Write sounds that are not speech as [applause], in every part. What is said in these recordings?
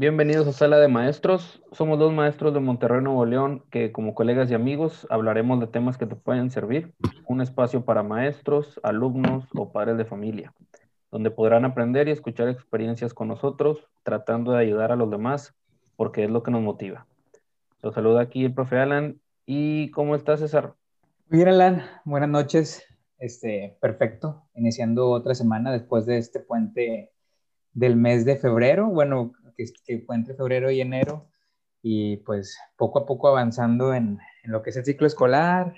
Bienvenidos a Sala de Maestros. Somos dos maestros de Monterrey, Nuevo León, que como colegas y amigos hablaremos de temas que te pueden servir. Un espacio para maestros, alumnos o padres de familia, donde podrán aprender y escuchar experiencias con nosotros, tratando de ayudar a los demás, porque es lo que nos motiva. Los saluda aquí el profe Alan. ¿Y cómo estás, César? Muy bien, Alan. Buenas noches. Este, perfecto. Iniciando otra semana después de este puente del mes de febrero. Bueno, que, fue entre febrero y enero, y pues poco a poco avanzando en, en lo que es el ciclo escolar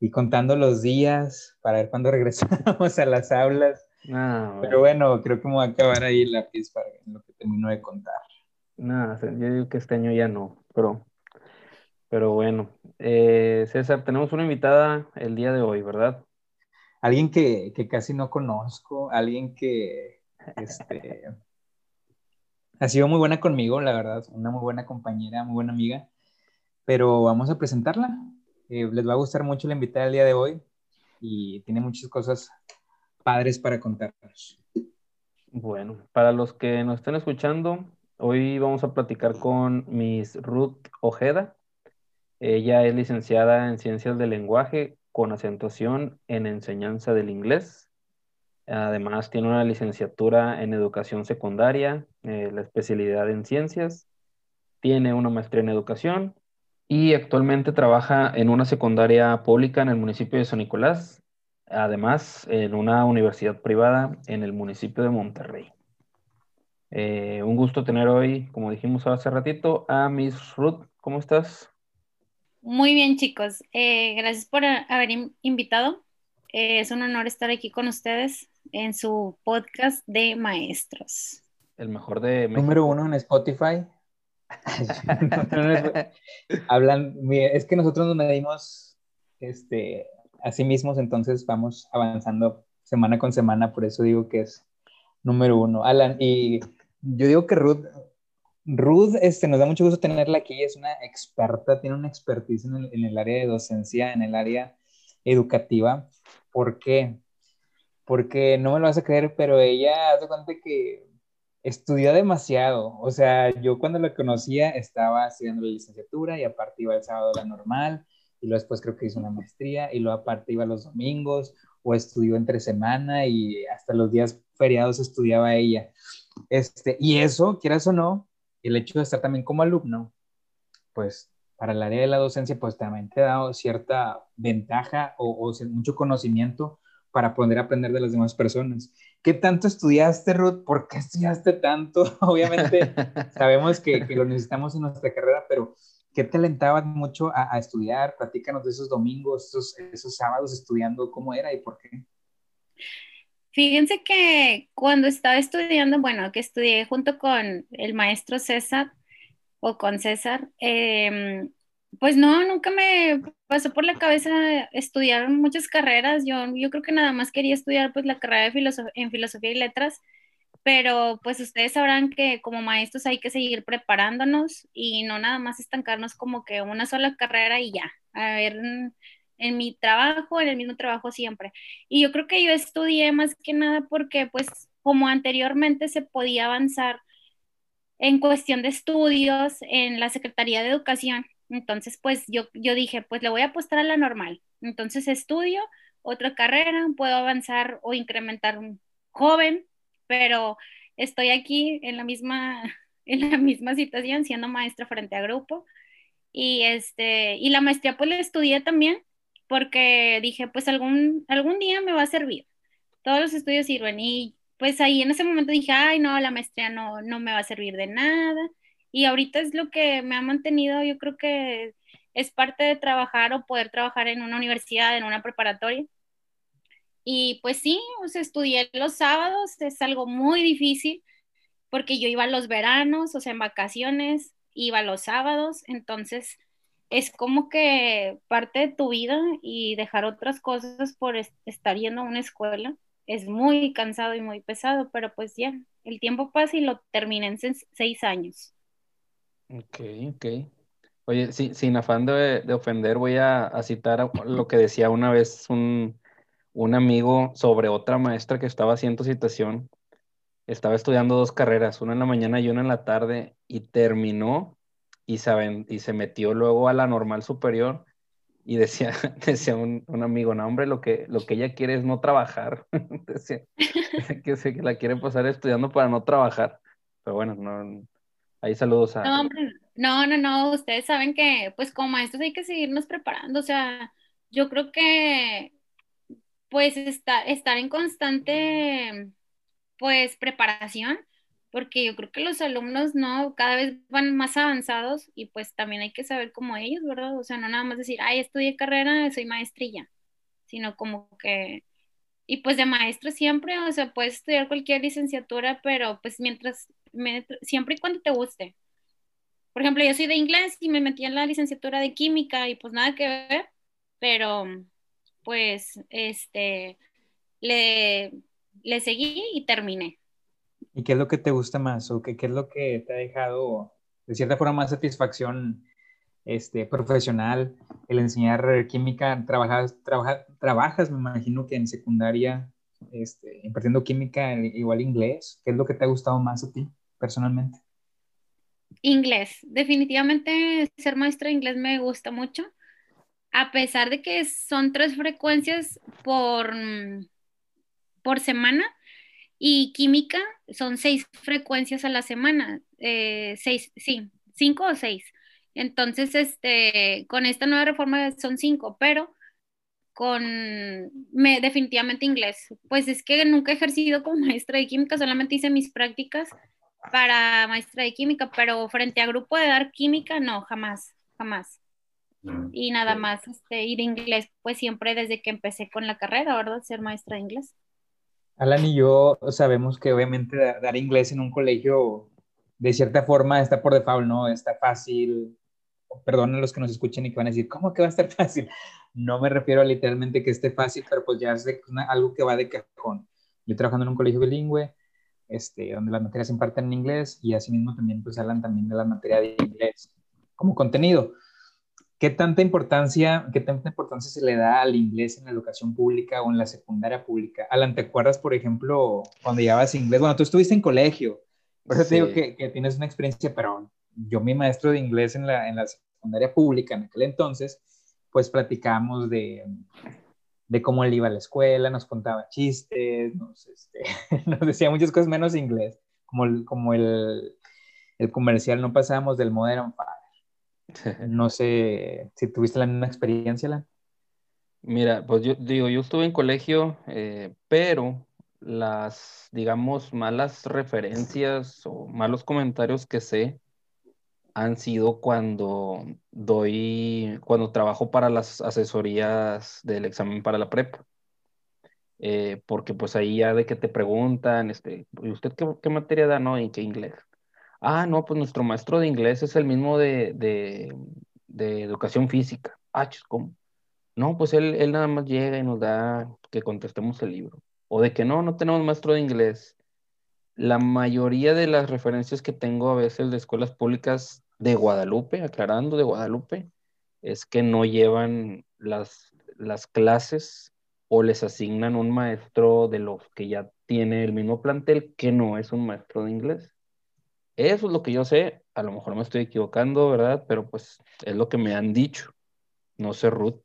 y contando los días para ver cuándo [laughs] regresamos a las aulas. Ah, Pero bueno, creo que me voy a acabar ahí la pista en lo que termino de contar. Nada, yo digo que este año ya no, pero, pero bueno. Eh, César, tenemos una invitada el día de hoy, ¿verdad? Alguien que, que casi no conozco, alguien que, este, ha sido muy buena conmigo, la verdad, una muy buena compañera, muy buena amiga, pero vamos a presentarla. Eh, les va a gustar mucho la invitada el día de hoy y tiene muchas cosas padres para contarnos. Bueno, para los que nos estén escuchando, hoy vamos a platicar con Miss Ruth Ojeda. Ella es licenciada en Ciencias del Lenguaje con acentuación en enseñanza del inglés Además, tiene una licenciatura en educación secundaria, eh, la especialidad en ciencias, tiene una maestría en educación y actualmente trabaja en una secundaria pública en el municipio de San Nicolás, además en una universidad privada en el municipio de Monterrey. Eh, un gusto tener hoy, como dijimos hace ratito, a Miss Ruth. ¿Cómo estás? Muy bien, chicos. Eh, gracias por haber invitado. es un honor estar aquí con ustedes en su podcast de maestros. El mejor de Número uno en Spotify. [laughs] Hablan, es que nosotros nos medimos este, a sí mismos, entonces vamos avanzando semana con semana, por eso digo que es número uno. Alan, y yo digo que Ruth, Ruth este, nos da mucho gusto tenerla aquí, es una experta, tiene una expertise en el, en el área de docencia, en el área educativa. ¿Por qué? Porque no me lo vas a creer, pero ella hace cuenta que estudió demasiado. O sea, yo cuando la conocía estaba estudiando la licenciatura y aparte iba el sábado a la normal y luego después creo que hizo una maestría y luego aparte iba los domingos o estudió entre semana y hasta los días feriados estudiaba ella. Este, y eso, quieras o no, el hecho de estar también como alumno, pues para el área de la docencia, pues también te dado cierta ventaja o, o mucho conocimiento para poder aprender de las demás personas. ¿Qué tanto estudiaste, Ruth? ¿Por qué estudiaste tanto? [laughs] Obviamente [laughs] sabemos que, que, lo necesitamos en nuestra carrera, pero ¿qué te alentaba mucho a, a, estudiar? Platícanos de esos domingos, esos, esos sábados estudiando, ¿cómo era y por qué? Fíjense que cuando estaba estudiando, bueno, que estudié junto con el maestro César o con César, eh, pues no, nunca me pasó por la cabeza estudiar muchas carreras. Yo, yo creo que nada más quería estudiar pues la carrera de en filosofía y letras, pero pues ustedes sabrán que como maestros hay que seguir preparándonos y no nada más estancarnos como que una sola carrera y ya. A ver, en, en mi trabajo, en el mismo trabajo siempre. Y yo creo que yo estudié más que nada porque pues como anteriormente se podía avanzar en cuestión de estudios en la Secretaría de Educación entonces, pues yo, yo dije, pues le voy a apostar a la normal. Entonces estudio otra carrera, puedo avanzar o incrementar un joven, pero estoy aquí en la misma, [laughs] en la misma situación, siendo maestra frente a grupo. Y, este, y la maestría pues la estudié también porque dije, pues algún, algún día me va a servir. Todos los estudios sirven. Y pues ahí en ese momento dije, ay, no, la maestría no, no me va a servir de nada y ahorita es lo que me ha mantenido, yo creo que es parte de trabajar o poder trabajar en una universidad, en una preparatoria. Y pues sí, pues estudié los sábados, es algo muy difícil porque yo iba los veranos, o sea, en vacaciones, iba los sábados, entonces es como que parte de tu vida y dejar otras cosas por estar yendo a una escuela es muy cansado y muy pesado, pero pues ya, el tiempo pasa y lo terminé en seis años. Ok, ok. Oye, sin afán de, ofender, voy a, citar lo que decía una vez un, amigo sobre otra maestra que estaba haciendo citación. estaba estudiando dos carreras, una en la mañana y una en la tarde, y terminó y se, y se metió luego a la normal superior y decía, [laughs] decía un, amigo, no, hombre, lo que, lo que ella quiere es no trabajar. [laughs] decía, [laughs] que, que la quiere pasar estudiando para no trabajar. Pero bueno, no, ahí saludos a... No, no, no, no, ustedes saben que pues como maestros hay que seguirnos preparando, o sea, yo creo que pues está, estar en constante pues preparación, porque yo creo que los alumnos no cada vez van más avanzados y pues también hay que saber como ellos, ¿verdad? O sea, no nada más decir, ay, estudié carrera, soy maestrilla, sino como que, y pues de maestro siempre, o sea, puedes estudiar cualquier licenciatura, pero pues mientras, siempre y cuando te guste. Por ejemplo, yo soy de inglés y me metí en la licenciatura de química y pues nada que ver, pero pues este, le, le seguí y terminé. ¿Y qué es lo que te gusta más o qué, qué es lo que te ha dejado de cierta forma más satisfacción este, profesional el enseñar química? Trabajas, trabajas, me imagino que en secundaria, este, impartiendo química, igual inglés. ¿Qué es lo que te ha gustado más a ti personalmente? Inglés. Definitivamente ser maestra de inglés me gusta mucho. A pesar de que son tres frecuencias por, por semana, y química son seis frecuencias a la semana, eh, seis, sí, cinco o seis. Entonces, este, con esta nueva reforma son cinco, pero con me, definitivamente inglés. Pues es que nunca he ejercido como [laughs] maestra de química, solamente hice mis prácticas para maestra de química, pero frente a grupo de dar química, no, jamás, jamás. Mm, y nada más este, ir inglés, pues siempre desde que empecé con la carrera, ¿verdad? Ser maestra de inglés. Alan y yo sabemos que obviamente dar inglés en un colegio de cierta forma está por default, ¿no? Está fácil. Perdón a los que nos escuchen y que van a decir, ¿cómo que va a estar [laughs] fácil? No me refiero a literalmente que esté fácil, pero pues ya es algo que va de cajón. Yo trabajando en un colegio bilingüe, este, donde las materias se imparten en inglés y asimismo también pues hablan también de la materia de inglés como contenido. ¿Qué tanta importancia, qué tanta importancia se le da al inglés en la educación pública o en la secundaria pública? Alan, ¿te acuerdas, por ejemplo, cuando llevabas inglés? Bueno, tú estuviste en colegio, por eso te digo que, tienes una experiencia, pero yo, mi maestro de inglés en la, en la secundaria pública en aquel entonces, pues platicamos de, de cómo él iba a la escuela, nos contaba chistes, nos, este, [laughs] nos decía muchas cosas menos inglés, como, como el, el comercial, no pasábamos del Modern [laughs] Father no sé si tuviste la misma experiencia, Lan. Mira, pues yo digo, yo estuve en colegio, eh, pero las, digamos, malas referencias o malos comentarios que sé han sido cuando doy, cuando trabajo para las asesorías del examen para la prepa. Eh, porque pues ahí ya de que te preguntan, este, ¿y usted qué, qué materia da, no? ¿En qué inglés? Ah, no, pues nuestro maestro de inglés es el mismo de, educación física. Ah, ¿cómo? No, pues él, él nada más llega y nos da que contestemos el libro. O de que no, no tenemos maestro de inglés. La mayoría de las referencias que tengo a veces de escuelas públicas de Guadalupe, aclarando de Guadalupe, es que no llevan las, las clases o les asignan un maestro de los que ya tiene el mismo plantel que no es un maestro de inglés. Eso es lo que yo sé, a lo mejor me estoy equivocando, ¿verdad? Pero pues es lo que me han dicho. No sé, Ruth.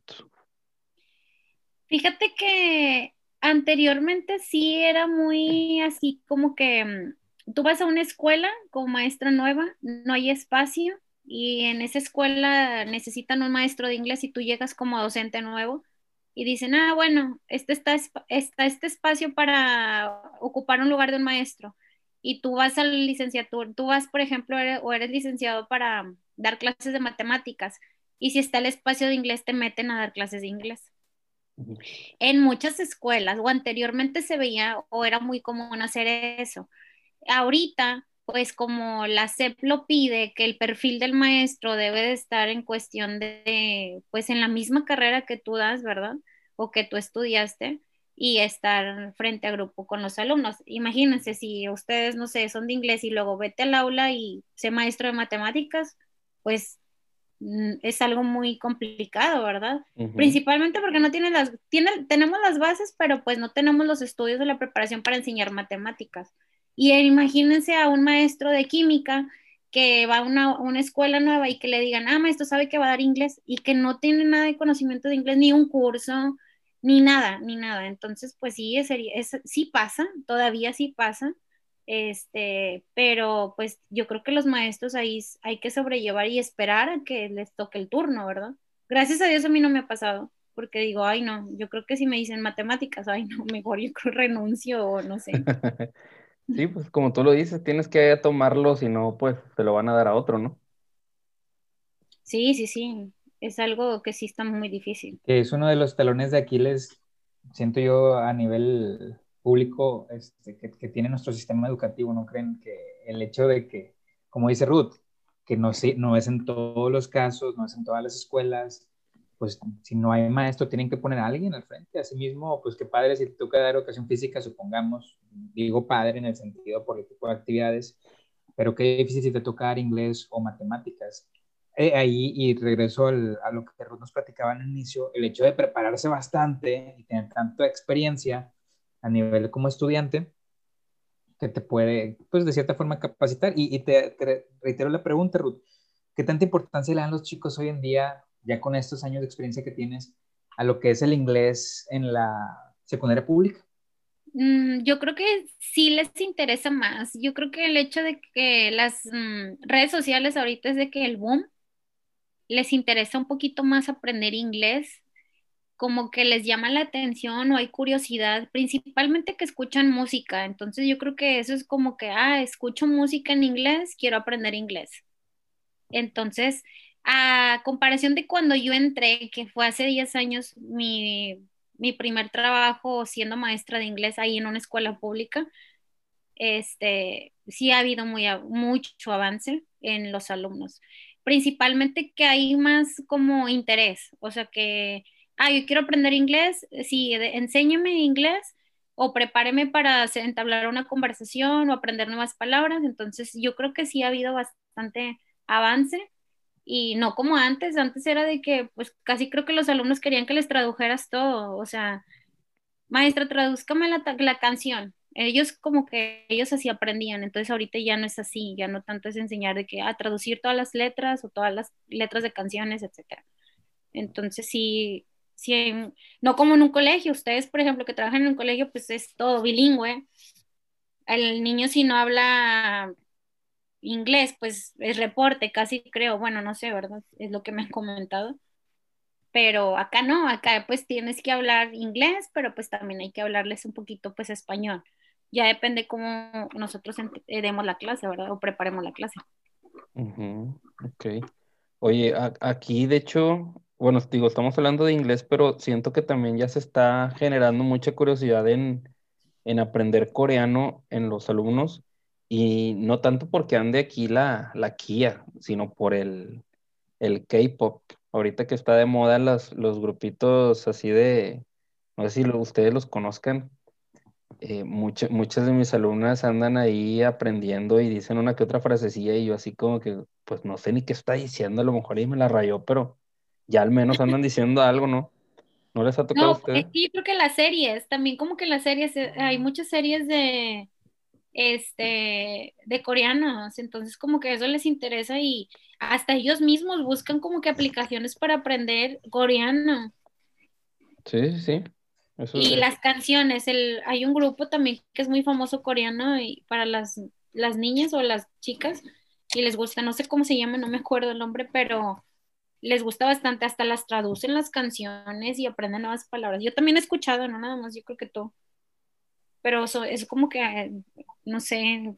Fíjate que anteriormente sí era muy así como que mm, tú vas a una escuela como maestra nueva, no hay espacio y en esa escuela necesitan un maestro de inglés y tú llegas como docente nuevo y dicen, ah, bueno, este está, está este espacio para ocupar un lugar de un maestro y tú vas a la licenciatura, tú vas, por ejemplo, o eres licenciado para dar clases de matemáticas y si está el espacio de inglés te meten a dar clases de inglés. En muchas escuelas o anteriormente se veía o era muy común hacer eso. Ahorita, pues como la SEP lo pide, que el perfil del maestro debe de estar en cuestión de, pues en la misma carrera que tú das, ¿verdad? O que tú estudiaste, y estar frente a grupo con los alumnos. Imagínense si ustedes, no sé, son de inglés y luego vete al aula y sé maestro de matemáticas, pues es algo muy complicado, ¿verdad? Principalmente porque no tienen las, tiene, tenemos las bases, pero pues no tenemos los estudios de la preparación para enseñar matemáticas. Y imagínense a un maestro de química que va a una, una, escuela nueva y que le digan, ah, maestro sabe que va a dar inglés y que no tiene nada de conocimiento de inglés, ni un curso, ni nada, ni nada. Entonces, pues sí, es, es, sí pasa, todavía sí pasa, este, pero pues yo creo que los maestros ahí hay que sobrellevar y esperar a que les toque el turno, ¿verdad? Gracias a Dios a mí no me ha pasado, porque digo, ay no, yo creo que si me dicen matemáticas, ay no, [laughs] mejor yo creo renuncio o no sé. [laughs] Sí, pues como tú lo dices, tienes que tomarlo, si no, pues te lo van a dar a otro, ¿no? Sí, sí, sí, es algo que sí está muy difícil. Que es uno de los talones de Aquiles, siento yo a nivel público este, que, tiene nuestro sistema educativo, ¿no creen que el hecho de que, como dice Ruth, que no, no es en todos los casos, no es en todas las escuelas, pues si no hay maestro, tienen que poner a alguien al frente. Asimismo, pues qué padre si te toca dar educación física, supongamos, digo padre en el sentido por el tipo de actividades, pero qué difícil si te toca dar inglés o matemáticas. Eh, ahí, y regreso a lo que Ruth nos platicaba al inicio, el hecho de prepararse bastante y tener tanta experiencia a nivel como estudiante, que te puede, pues de cierta forma capacitar. Y, te reitero la pregunta, Ruth, ¿qué tanta importancia le dan los chicos hoy en día ya con estos años de experiencia que tienes, a lo que es el inglés en la secundaria pública? Mm, yo creo que sí les interesa más. Yo creo que el hecho de que las mm, redes sociales ahorita es de que el boom les interesa un poquito más aprender inglés, como que les llama la atención o hay curiosidad, principalmente que escuchan música. Entonces yo creo que eso es como que, ah, escucho música en inglés, quiero aprender inglés. Entonces, a comparación de cuando yo entré, que fue hace 10 años mi, primer trabajo siendo maestra de inglés ahí en una escuela pública, este, sí ha habido muy, mucho avance en los alumnos. Principalmente que hay más como interés, o sea que, ah, yo quiero aprender inglés, sí, enséñame inglés o prepáreme para entablar una conversación o aprender nuevas palabras. Entonces, yo creo que sí ha habido bastante avance y no como antes, antes era de que pues casi creo que los alumnos querían que les tradujeras todo, o sea, maestra, tradúzcame la, la canción. Ellos como que ellos así aprendían, entonces ahorita ya no es así, ya no tanto es enseñar de que a ah, traducir todas las letras o todas las letras de canciones, etcétera. Entonces sí, sí, no como en un colegio, ustedes por ejemplo que trabajan en un colegio pues es todo bilingüe. El niño si no habla inglés, pues es reporte, casi creo, bueno, no sé, ¿verdad? Es lo que me han comentado. Pero acá no, acá pues tienes que hablar inglés, pero pues también hay que hablarles un poquito pues español. Ya depende cómo nosotros eh, demos la clase, ¿verdad? O preparemos la clase. Ok. Oye, aquí de hecho, bueno, digo, estamos hablando de inglés, pero siento que también ya se está generando mucha curiosidad en, en aprender coreano en los alumnos y no tanto porque ande aquí la, la Kia, sino por el, el K-pop. Ahorita que está de moda los, los grupitos así de, no sé si ustedes los conozcan. Eh, muchas de mis alumnas andan ahí aprendiendo y dicen una que otra frasecilla y yo así como que, pues no sé ni qué está diciendo, a lo mejor ahí me la rayó, pero ya al menos andan diciendo algo, ¿no? ¿No les ha tocado a ustedes? Sí, creo que las series, también como que las series, eh, hay muchas series de, este, de coreanos, entonces como que eso les interesa y hasta ellos mismos buscan como que aplicaciones para aprender coreano. Sí, sí. y las canciones, el, hay un grupo también que es muy famoso coreano y para las, las niñas o las chicas y les gusta, no sé cómo se llama, no me acuerdo el nombre, pero les gusta bastante, hasta las traducen las canciones y aprenden nuevas palabras. Yo también he escuchado, no nada más, yo creo que tú pero eso, es como que, no sé,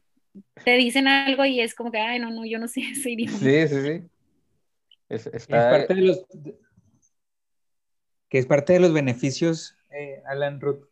te dicen algo y es como que, ay, no, no, yo no sé [laughs] ese idioma. Sí, sí, sí. Es, parte de los, que es parte de los beneficios, eh, Alan Ruth,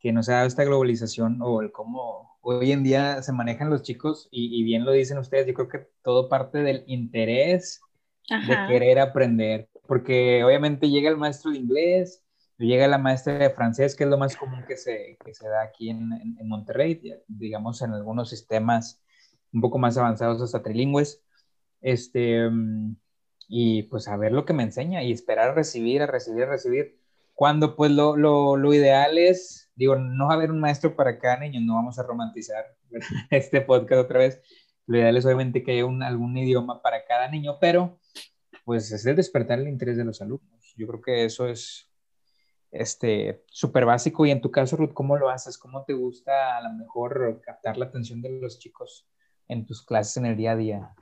que nos ha dado esta globalización o el cómo hoy en día se manejan los chicos y, bien lo dicen ustedes, yo creo que todo parte del interés de querer aprender, porque obviamente llega el maestro de inglés, llega la maestra de francés, que es lo más común que se, que se da aquí en, en, Monterrey, digamos en algunos sistemas un poco más avanzados hasta trilingües. Este, y pues a ver lo que me enseña y esperar a recibir, a recibir, a recibir. Cuando pues lo, lo, lo ideal es digo, no haber un maestro para cada niño, no vamos a romantizar [laughs] este podcast otra vez. Lo ideal es obviamente que haya un, algún idioma para cada niño, pero pues es el despertar el interés de los alumnos. Yo creo que eso es este súper básico. Y en tu caso, Ruth, ¿cómo lo haces? ¿Cómo te gusta a lo mejor captar la atención de los chicos en tus clases en el día a día?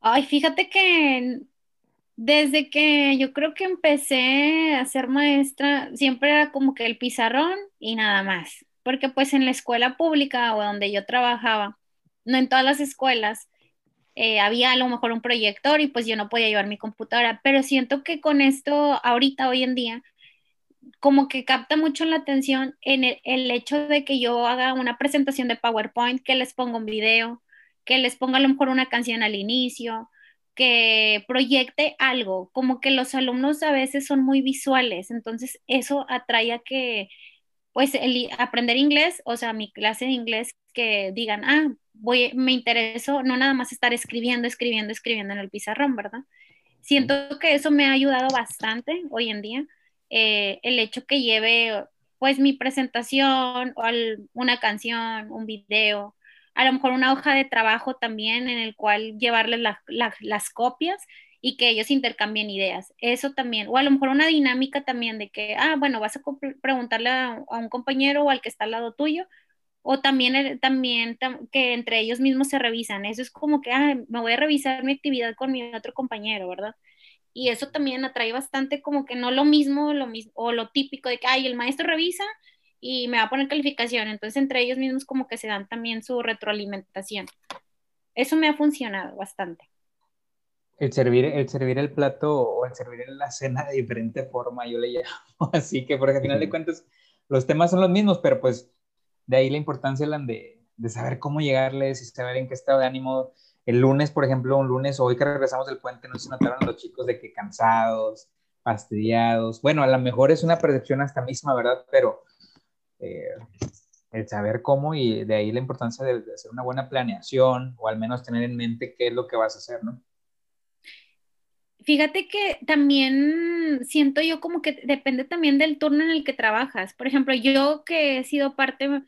Ay, fíjate que desde que yo creo que empecé a ser maestra, siempre era como que el pizarrón y nada más, porque pues en la escuela pública o donde yo trabajaba, no en todas las escuelas, eh, había a lo mejor un proyector y pues yo no podía llevar mi computadora, pero siento que con esto ahorita, hoy en día, como que capta mucho la atención en el, el hecho de que yo haga una presentación de PowerPoint, que les ponga un video, que les ponga a lo mejor una canción al inicio, que proyecte algo, como que los alumnos a veces son muy visuales, entonces eso atrae a que, pues, el aprender inglés, o sea, mi clase de inglés, que digan, ah, voy, me interesó no nada más estar escribiendo, escribiendo, escribiendo en el pizarrón, ¿verdad? Siento que eso me ha ayudado bastante hoy en día, eh, el hecho que lleve, pues, mi presentación o una canción, un video, a lo mejor una hoja de trabajo también en el cual llevarles las copias y que ellos intercambien ideas. Eso también, o a lo mejor una dinámica también de que, ah, bueno, vas a preguntarle a, un compañero o al que está al lado tuyo, o también, también que entre ellos mismos se revisan. Eso es como que, ah, me voy a revisar mi actividad con mi otro compañero, ¿verdad? Y eso también atrae bastante como que no lo mismo, lo mismo, o lo típico de que, ay, el maestro revisa y me va a poner calificación. Entonces, entre ellos mismos como que se dan también su retroalimentación. Eso me ha funcionado bastante. El servir, el servir el plato o el servir la cena de diferente forma, yo le llamo. [laughs] Así que, porque al final de cuentas, los temas son los mismos, pero pues de ahí la importancia de, de saber cómo llegarles y saber en qué estado de ánimo. El lunes, por ejemplo, un lunes, hoy que regresamos del puente, no se notaron los chicos de que cansados, fastidiados. Bueno, a lo mejor es una percepción hasta misma, ¿verdad? Pero eh, el saber cómo y de ahí la importancia de, hacer una buena planeación o al menos tener en mente qué es lo que vas a hacer, ¿no? Fíjate que también siento yo como que depende también del turno en el que trabajas. Por ejemplo, yo que he sido parte mm,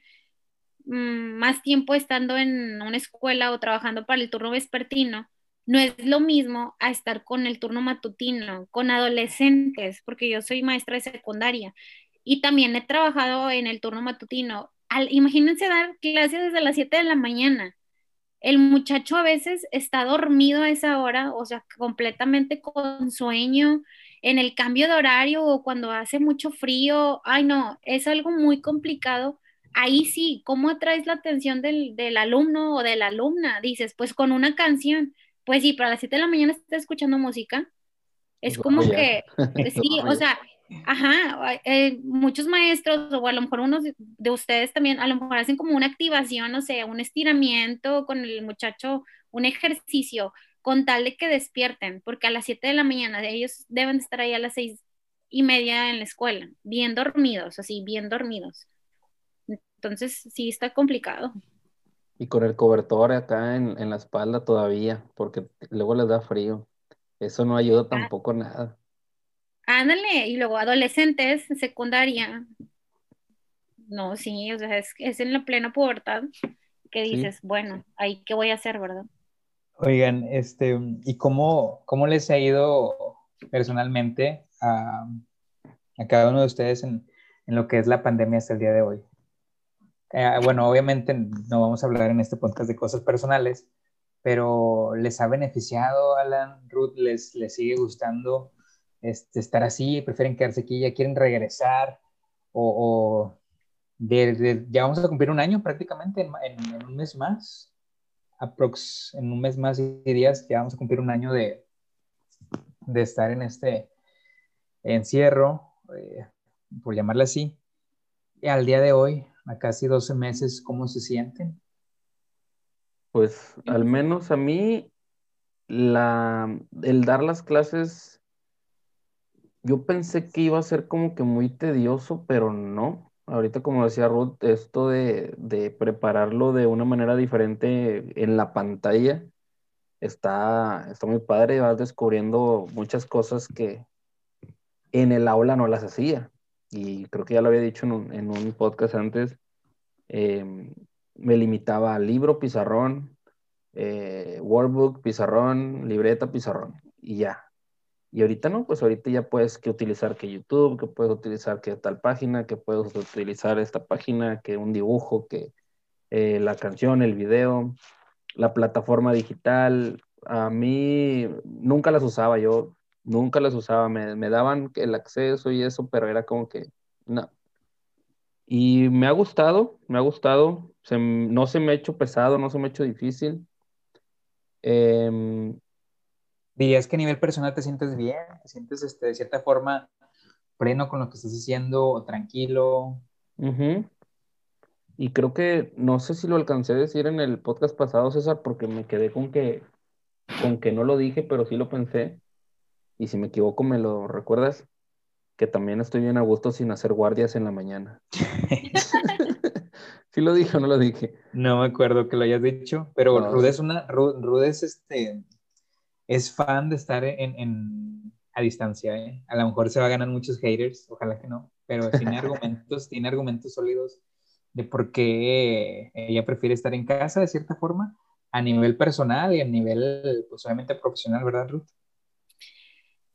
más tiempo estando en una escuela o trabajando para el turno vespertino, no es lo mismo a estar con el turno matutino, con adolescentes, porque yo soy maestra de secundaria y también he trabajado en el turno matutino. imagínense dar clases desde las 7 de la mañana. El muchacho a veces está dormido a esa hora, o sea, completamente con sueño, en el cambio de horario o cuando hace mucho frío. Ay, no, es algo muy complicado. Ahí sí, ¿cómo atraes la atención del, del alumno o de la alumna? Dices, pues con una canción. Pues sí, pero a las 7 de la mañana está escuchando música. Es como que, [laughs] sí, o sea, Ajá, eh, muchos maestros o a lo mejor unos de ustedes también a lo mejor hacen como una activación, o sea, un estiramiento con el muchacho, un ejercicio con tal de que despierten, porque a las 7 de la mañana ellos deben estar ahí a las seis y media en la escuela, bien dormidos, así, bien dormidos. Entonces, sí está complicado. Y con el cobertor acá en, en la espalda todavía, porque luego les da frío. Eso no ayuda ah. tampoco nada. Ándale, y luego adolescentes, secundaria. No, sí, o sea, es, es en la plena pubertad que dices, bueno, ahí qué voy a hacer, ¿verdad? Oigan, este, ¿y cómo, cómo les ha ido personalmente a, a cada uno de ustedes en, en, lo que es la pandemia hasta el día de hoy? Eh, bueno, obviamente no vamos a hablar en este podcast de cosas personales, pero ¿les ha beneficiado, Alan, Ruth? ¿Les, les sigue gustando? Este, estar así, prefieren quedarse aquí, ya quieren regresar, o, ya vamos a cumplir un año prácticamente en, un mes más, aprox, en un mes más y días ya vamos a cumplir un año de, de estar en este encierro, eh, por llamarle así, y al día de hoy, a casi 12 meses, ¿cómo se sienten? Pues al menos a mí, la, el dar las clases yo pensé que iba a ser como que muy tedioso, pero no. Ahorita, como decía Ruth, esto de, prepararlo de una manera diferente en la pantalla está, está muy padre. Vas descubriendo muchas cosas que en el aula no las hacía. y creo que ya lo había dicho en un, en un podcast antes, em, me limitaba a libro, pizarrón, eh, workbook, pizarrón, libreta, pizarrón, y ya. Y ahorita no, pues ahorita ya puedes que utilizar que YouTube, que puedes utilizar que tal página, que puedes utilizar esta página, que un dibujo, que eh, la canción, el video, la plataforma digital. A mí nunca las usaba, yo nunca las usaba, me, me daban el acceso y eso, pero era como que, no. Y me ha gustado, me ha gustado, no se me ha hecho pesado, no se me ha hecho difícil. Eh, ¿Dirías que a nivel personal te sientes bien? ¿Te sientes este, de cierta forma pleno con lo que estás haciendo tranquilo? Y creo que, no sé si lo alcancé a decir en el podcast pasado, César, porque me quedé con que, con que no lo dije, pero sí lo pensé. Y si me equivoco, me lo recuerdas, que también estoy bien a gusto sin hacer guardias en la mañana. [laughs] ¿Sí lo dije o no lo dije? No me acuerdo que lo hayas dicho, pero Rude es una, Rude es este, es fan de estar en, a distancia. ¿eh? A lo mejor se va a ganar muchos haters, ojalá que no, pero tiene [laughs] argumentos, tiene argumentos sólidos de por qué ella prefiere estar en casa de cierta forma, a nivel personal y a nivel, pues obviamente profesional, ¿verdad, Ruth?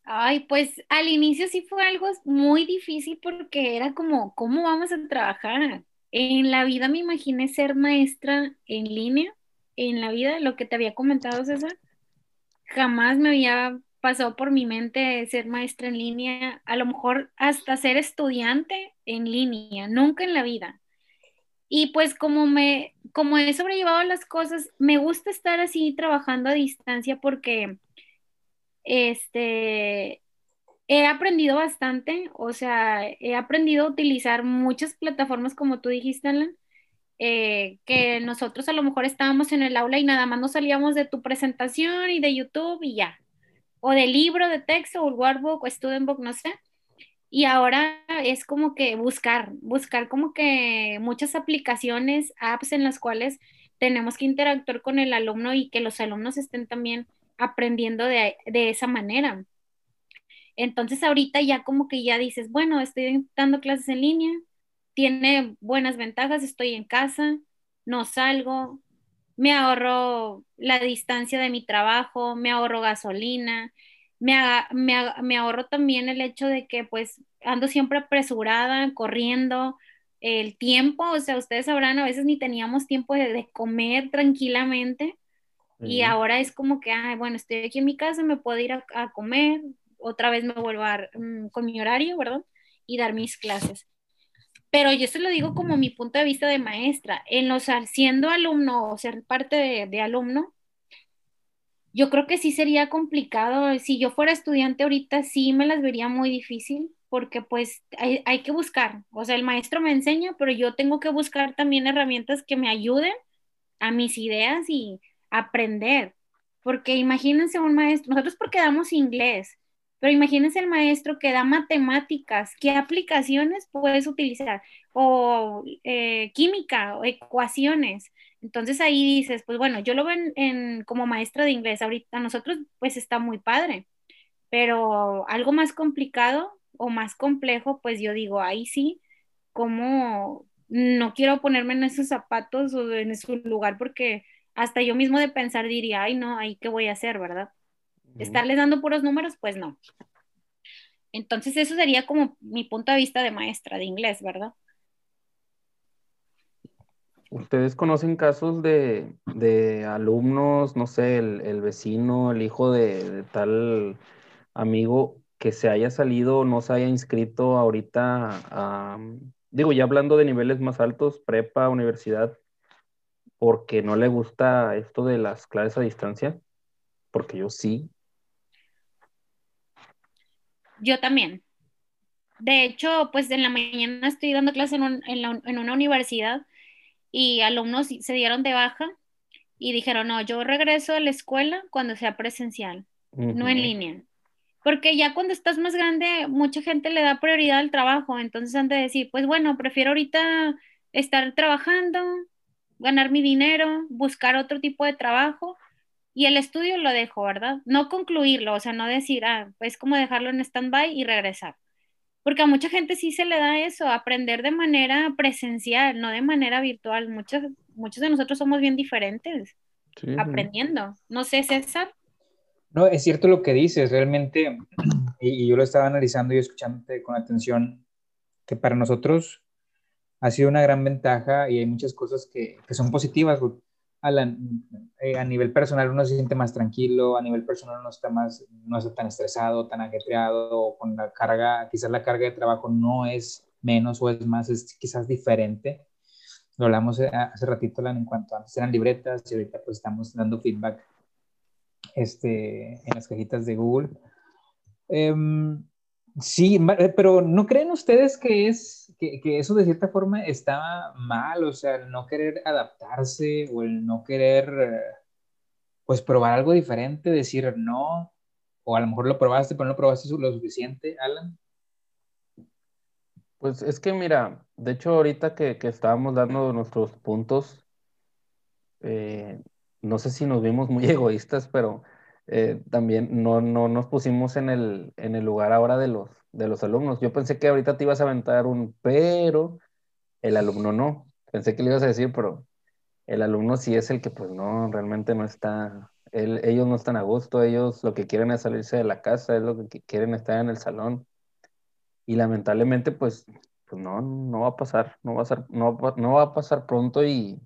Ay, pues al inicio sí fue algo muy difícil porque era como, ¿cómo vamos a trabajar? En la vida me imaginé ser maestra en línea, en la vida, lo que te había comentado, César jamás me había pasado por mi mente ser maestra en línea, a lo mejor hasta ser estudiante en línea, nunca en la vida. Y pues como me, como he sobrellevado las cosas, me gusta estar así trabajando a distancia porque este he aprendido bastante, o sea, he aprendido a utilizar muchas plataformas como tú dijiste, Alan, eh, que nosotros a lo mejor estábamos en el aula y nada más nos salíamos de tu presentación y de YouTube y ya, o del libro de texto o el workbook o student book, no sé. Y ahora es como que buscar, buscar como que muchas aplicaciones, apps en las cuales tenemos que interactuar con el alumno y que los alumnos estén también aprendiendo de, de esa manera. Entonces ahorita ya como que ya dices, bueno, estoy dando clases en línea, tiene buenas ventajas, estoy en casa, no salgo, me ahorro la distancia de mi trabajo, me ahorro gasolina, me, me, ahorro también el hecho de que pues ando siempre apresurada, corriendo, el tiempo, o sea, ustedes sabrán, a veces ni teníamos tiempo de, comer tranquilamente y ahora es como que, ay, bueno, estoy aquí en mi casa, me puedo ir a, comer, otra vez me vuelvo a, mm, con mi horario, ¿verdad? Y dar mis clases. Pero yo se lo digo como mi punto de vista de maestra. En los siendo alumno o ser parte de, alumno, yo creo que sí sería complicado. Si yo fuera estudiante ahorita, sí me las vería muy difícil porque pues hay, hay, que buscar. O sea, el maestro me enseña, pero yo tengo que buscar también herramientas que me ayuden a mis ideas y aprender. Porque imagínense un maestro, nosotros porque damos inglés, pero imagínense el maestro que da matemáticas, ¿qué aplicaciones puedes utilizar? O eh, química, o ecuaciones. Entonces ahí dices, pues bueno, yo lo veo en, como maestra de inglés ahorita, a nosotros pues está muy padre, pero algo más complicado o más complejo, pues yo digo, ahí sí, como no quiero ponerme en esos zapatos o en ese lugar porque hasta yo mismo de pensar diría, ay no, ahí qué voy a hacer, ¿verdad? Estarles dando puros números, pues no. Entonces eso sería como mi punto de vista de maestra de inglés, ¿verdad? ¿Ustedes conocen casos de, alumnos, no sé, el, vecino, el hijo de, tal amigo que se haya salido, no se haya inscrito ahorita a, digo, ya hablando de niveles más altos, prepa, universidad, porque no le gusta esto de las clases a distancia? Porque yo sí, yo también. De hecho, pues en la mañana estoy dando clase en, en, una universidad y alumnos se dieron de baja y dijeron, no, yo regreso a la escuela cuando sea presencial, no en línea. Porque ya cuando estás más grande, mucha gente le da prioridad al trabajo, entonces han de decir, pues bueno, prefiero ahorita estar trabajando, ganar mi dinero, buscar otro tipo de trabajo y el estudio lo dejo, ¿verdad? No concluirlo, o sea, no decir, ah, pues como dejarlo en stand-by y regresar. porque a mucha gente sí se le da eso, aprender de manera presencial, no de manera virtual. Muchos, muchos de nosotros somos bien diferentes aprendiendo. No sé, César. No, es cierto lo que dices, realmente, y, yo lo estaba analizando y escuchándote con atención, que para nosotros ha sido una gran ventaja y hay muchas cosas que, que son positivas. Eh, a nivel personal uno se siente más tranquilo, a nivel personal no está más, no está tan estresado, tan ajetreado, con la carga, quizás la carga de trabajo no es menos o es más, es quizás diferente. Lo hablamos eh, hace ratito, en cuanto antes eran libretas y ahorita pues estamos dando feedback este, en las cajitas de Google. Em, sí, eh, pero ¿no creen ustedes que, es, que, que, eso de cierta forma está mal? O sea, el no querer adaptarse o el no querer, eh, pues, probar algo diferente, decir no, o a lo mejor lo probaste, pero no probaste lo suficiente, Alan. Pues es que mira, de hecho ahorita que, que estábamos dando nuestros puntos, eh, no sé si nos vimos muy [laughs] egoístas, pero eh, también no, no nos pusimos en el, en el lugar ahora de los, de los alumnos. Yo pensé que ahorita te ibas a aventar un pero, el alumno no. Pensé que le ibas a decir, pero el alumno sí es el que pues no, realmente no está, ellos no están a gusto, ellos lo que quieren es salirse de la casa, es lo que quieren estar en el salón. Y lamentablemente pues, pues no, no va a pasar, no va a, ser, no, no va a pasar pronto y,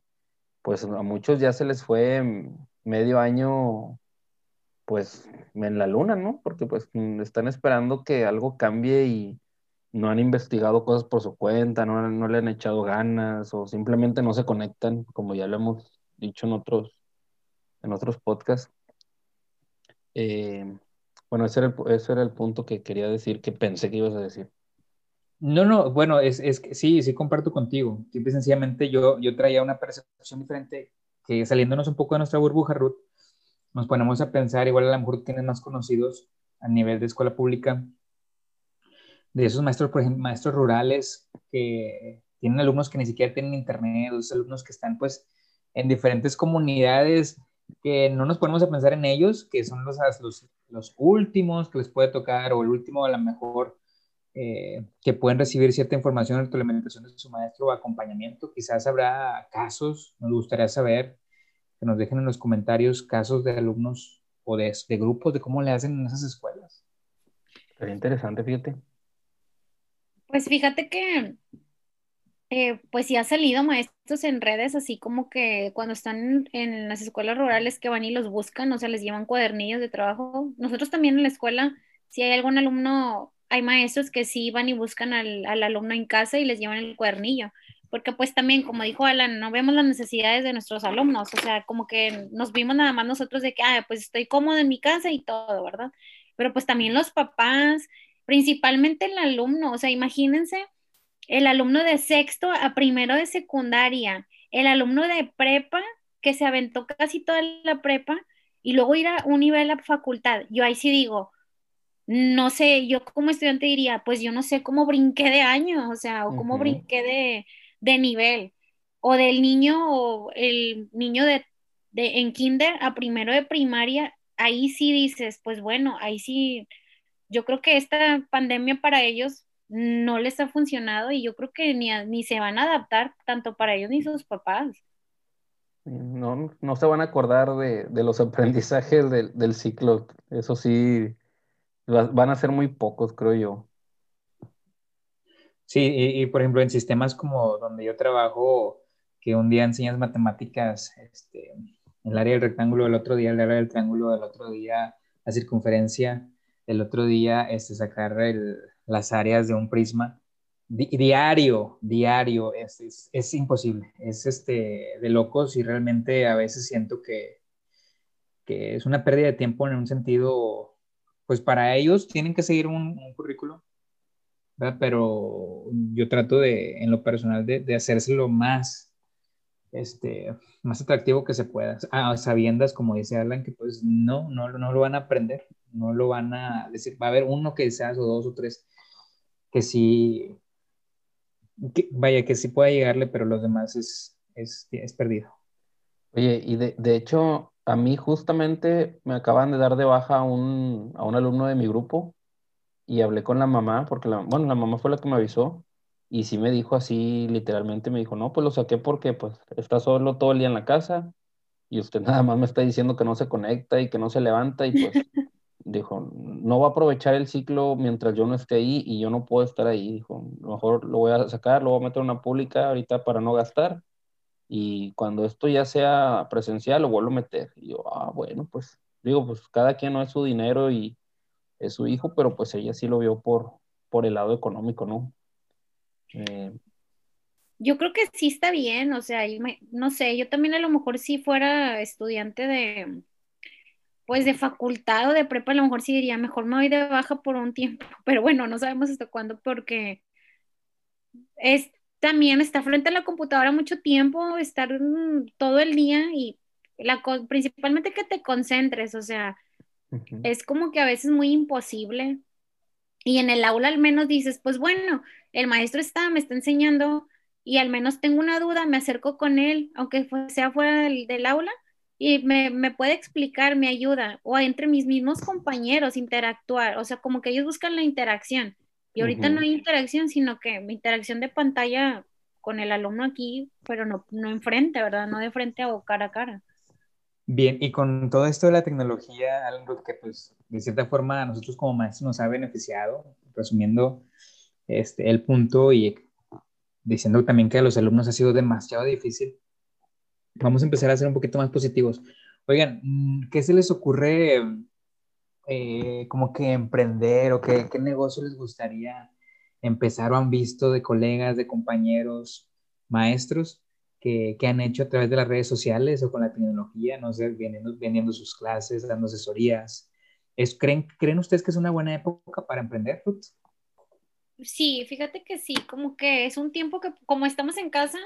pues a muchos ya se les fue medio año, pues en la luna, ¿no? Porque pues mm, están esperando que algo cambie y no han investigado cosas por su cuenta, no, no le han echado ganas o simplemente no se conectan, como ya lo hemos dicho en otros, en otros podcasts. Eh, bueno, ese era, el, ese era el punto que quería decir, que pensé que ibas a decir. No, no, bueno, es, es sí, sí comparto contigo. Simple sencillamente yo, yo traía una percepción diferente que saliéndonos un poco de nuestra burbuja, Ruth, nos ponemos a pensar, igual a lo mejor tienes más conocidos a nivel de escuela pública, de esos maestros, por ejemplo, maestros rurales que tienen alumnos que ni siquiera tienen internet, esos alumnos que están pues en diferentes comunidades que no nos ponemos a pensar en ellos, que son los, los, los últimos que les puede tocar o el último a lo mejor eh, que pueden recibir cierta información en alimentación de su maestro o acompañamiento. Quizás habrá casos, nos gustaría saber, que nos dejen en los comentarios casos de alumnos o de, de grupos de cómo le hacen en esas escuelas. Sería interesante, fíjate. Pues fíjate que, eh, pues sí ha salido maestros en redes, así como que cuando están en las escuelas rurales que van y los buscan, o sea, les llevan cuadernillos de trabajo. Nosotros también en la escuela, si hay algún alumno hay maestros que sí van y buscan al, alumno en casa y les llevan el cuadernillo, porque pues también, como dijo Alan, no vemos las necesidades de nuestros alumnos, o sea, como que nos vimos nada más nosotros de que, ah, pues estoy cómodo en mi casa y todo, ¿verdad? Pero pues también los papás, principalmente el alumno, o sea, imagínense el alumno de sexto a primero de secundaria, el alumno de prepa que se aventó casi toda la prepa y luego ir a un nivel a facultad. Yo ahí sí digo, no sé, yo como estudiante diría, pues yo no sé cómo brinqué de año, o sea, o cómo brinqué de, de, nivel, o del niño, o el niño de, de, en kinder a primero de primaria, ahí sí dices, pues bueno, ahí sí, yo creo que esta pandemia para ellos no les ha funcionado y yo creo que ni, ni se van a adaptar tanto para ellos ni sus papás. No, no se van a acordar de, de los [laughs] aprendizajes del, del ciclo, eso sí, Van a ser muy pocos, creo yo. Sí, y, por ejemplo en sistemas como donde yo trabajo, que un día enseñas matemáticas, este, el área del rectángulo, el otro día el área del triángulo, el otro día la circunferencia, el otro día este, sacar las áreas de un prisma. diario, diario, es, es, imposible, es este, de locos y realmente a veces siento que, que es una pérdida de tiempo en un sentido pues para ellos tienen que seguir un, currículo, pero yo trato de, en lo personal, de, de hacérselo más, este, más atractivo que se pueda, a sabiendas, como dice Alan, que pues no, no, no lo van a aprender, no lo van a decir, va a haber uno que seas o dos o tres que sí, vaya, que sí pueda llegarle, pero los demás es, es, es perdido. Oye, y de, de hecho, a mí justamente me acaban de dar de baja a un, a un alumno de mi grupo y hablé con la mamá, porque la, bueno, la mamá fue la que me avisó y sí me dijo así, literalmente me dijo, no, pues lo saqué porque pues está solo todo el día en la casa y usted [laughs] nada más me está diciendo que no se conecta y que no se levanta y pues [laughs] dijo, no va a aprovechar el ciclo mientras yo no esté ahí y yo no puedo estar ahí. Dijo, mejor lo voy a sacar, lo voy a meter en una pública ahorita para no gastar y cuando esto ya sea presencial lo vuelvo a meter. Y yo, ah, bueno, pues digo, pues cada quien no es su dinero y es su hijo, pero pues ella sí lo vio por, por el lado económico, ¿no? Eh, yo creo que sí está bien, o sea, no sé, yo también a lo mejor si fuera estudiante de, pues de facultad o de prepa, a lo mejor sí diría, mejor me voy de baja por un tiempo, [laughs] pero bueno, no sabemos hasta cuándo porque es también estar frente a la computadora mucho tiempo, estar mm, todo el día y la, principalmente que te concentres, o sea, es como que a veces muy imposible. Y en el aula al menos dices, pues bueno, el maestro está, me está enseñando y al menos tengo una duda, me acerco con él, aunque sea fuera del, aula, y me, me, puede explicar, me ayuda, o entre mis mismos compañeros interactuar, o sea, como que ellos buscan la interacción. Y ahorita no hay interacción, sino que mi interacción de pantalla con el alumno aquí, pero no, no enfrente, ¿verdad? No de frente o cara a cara. Bien, y con todo esto de la tecnología, algo que pues de cierta forma a nosotros como maestros nos ha beneficiado, resumiendo este, el punto y diciendo también que a los alumnos ha sido demasiado difícil, vamos a empezar a ser un poquito más positivos. Oigan, mm, ¿qué se les ocurre eh, como que emprender o qué, qué negocio les gustaría empezar o han visto de colegas, de compañeros, maestros que, que, han hecho a través de las redes sociales o con la tecnología, no sé, vendiendo, vendiendo sus clases, dando asesorías? Es, ¿creen, ¿Creen ustedes que es una buena época para emprender, Ruth? Sí, fíjate que sí, como que es un tiempo que como estamos en casa,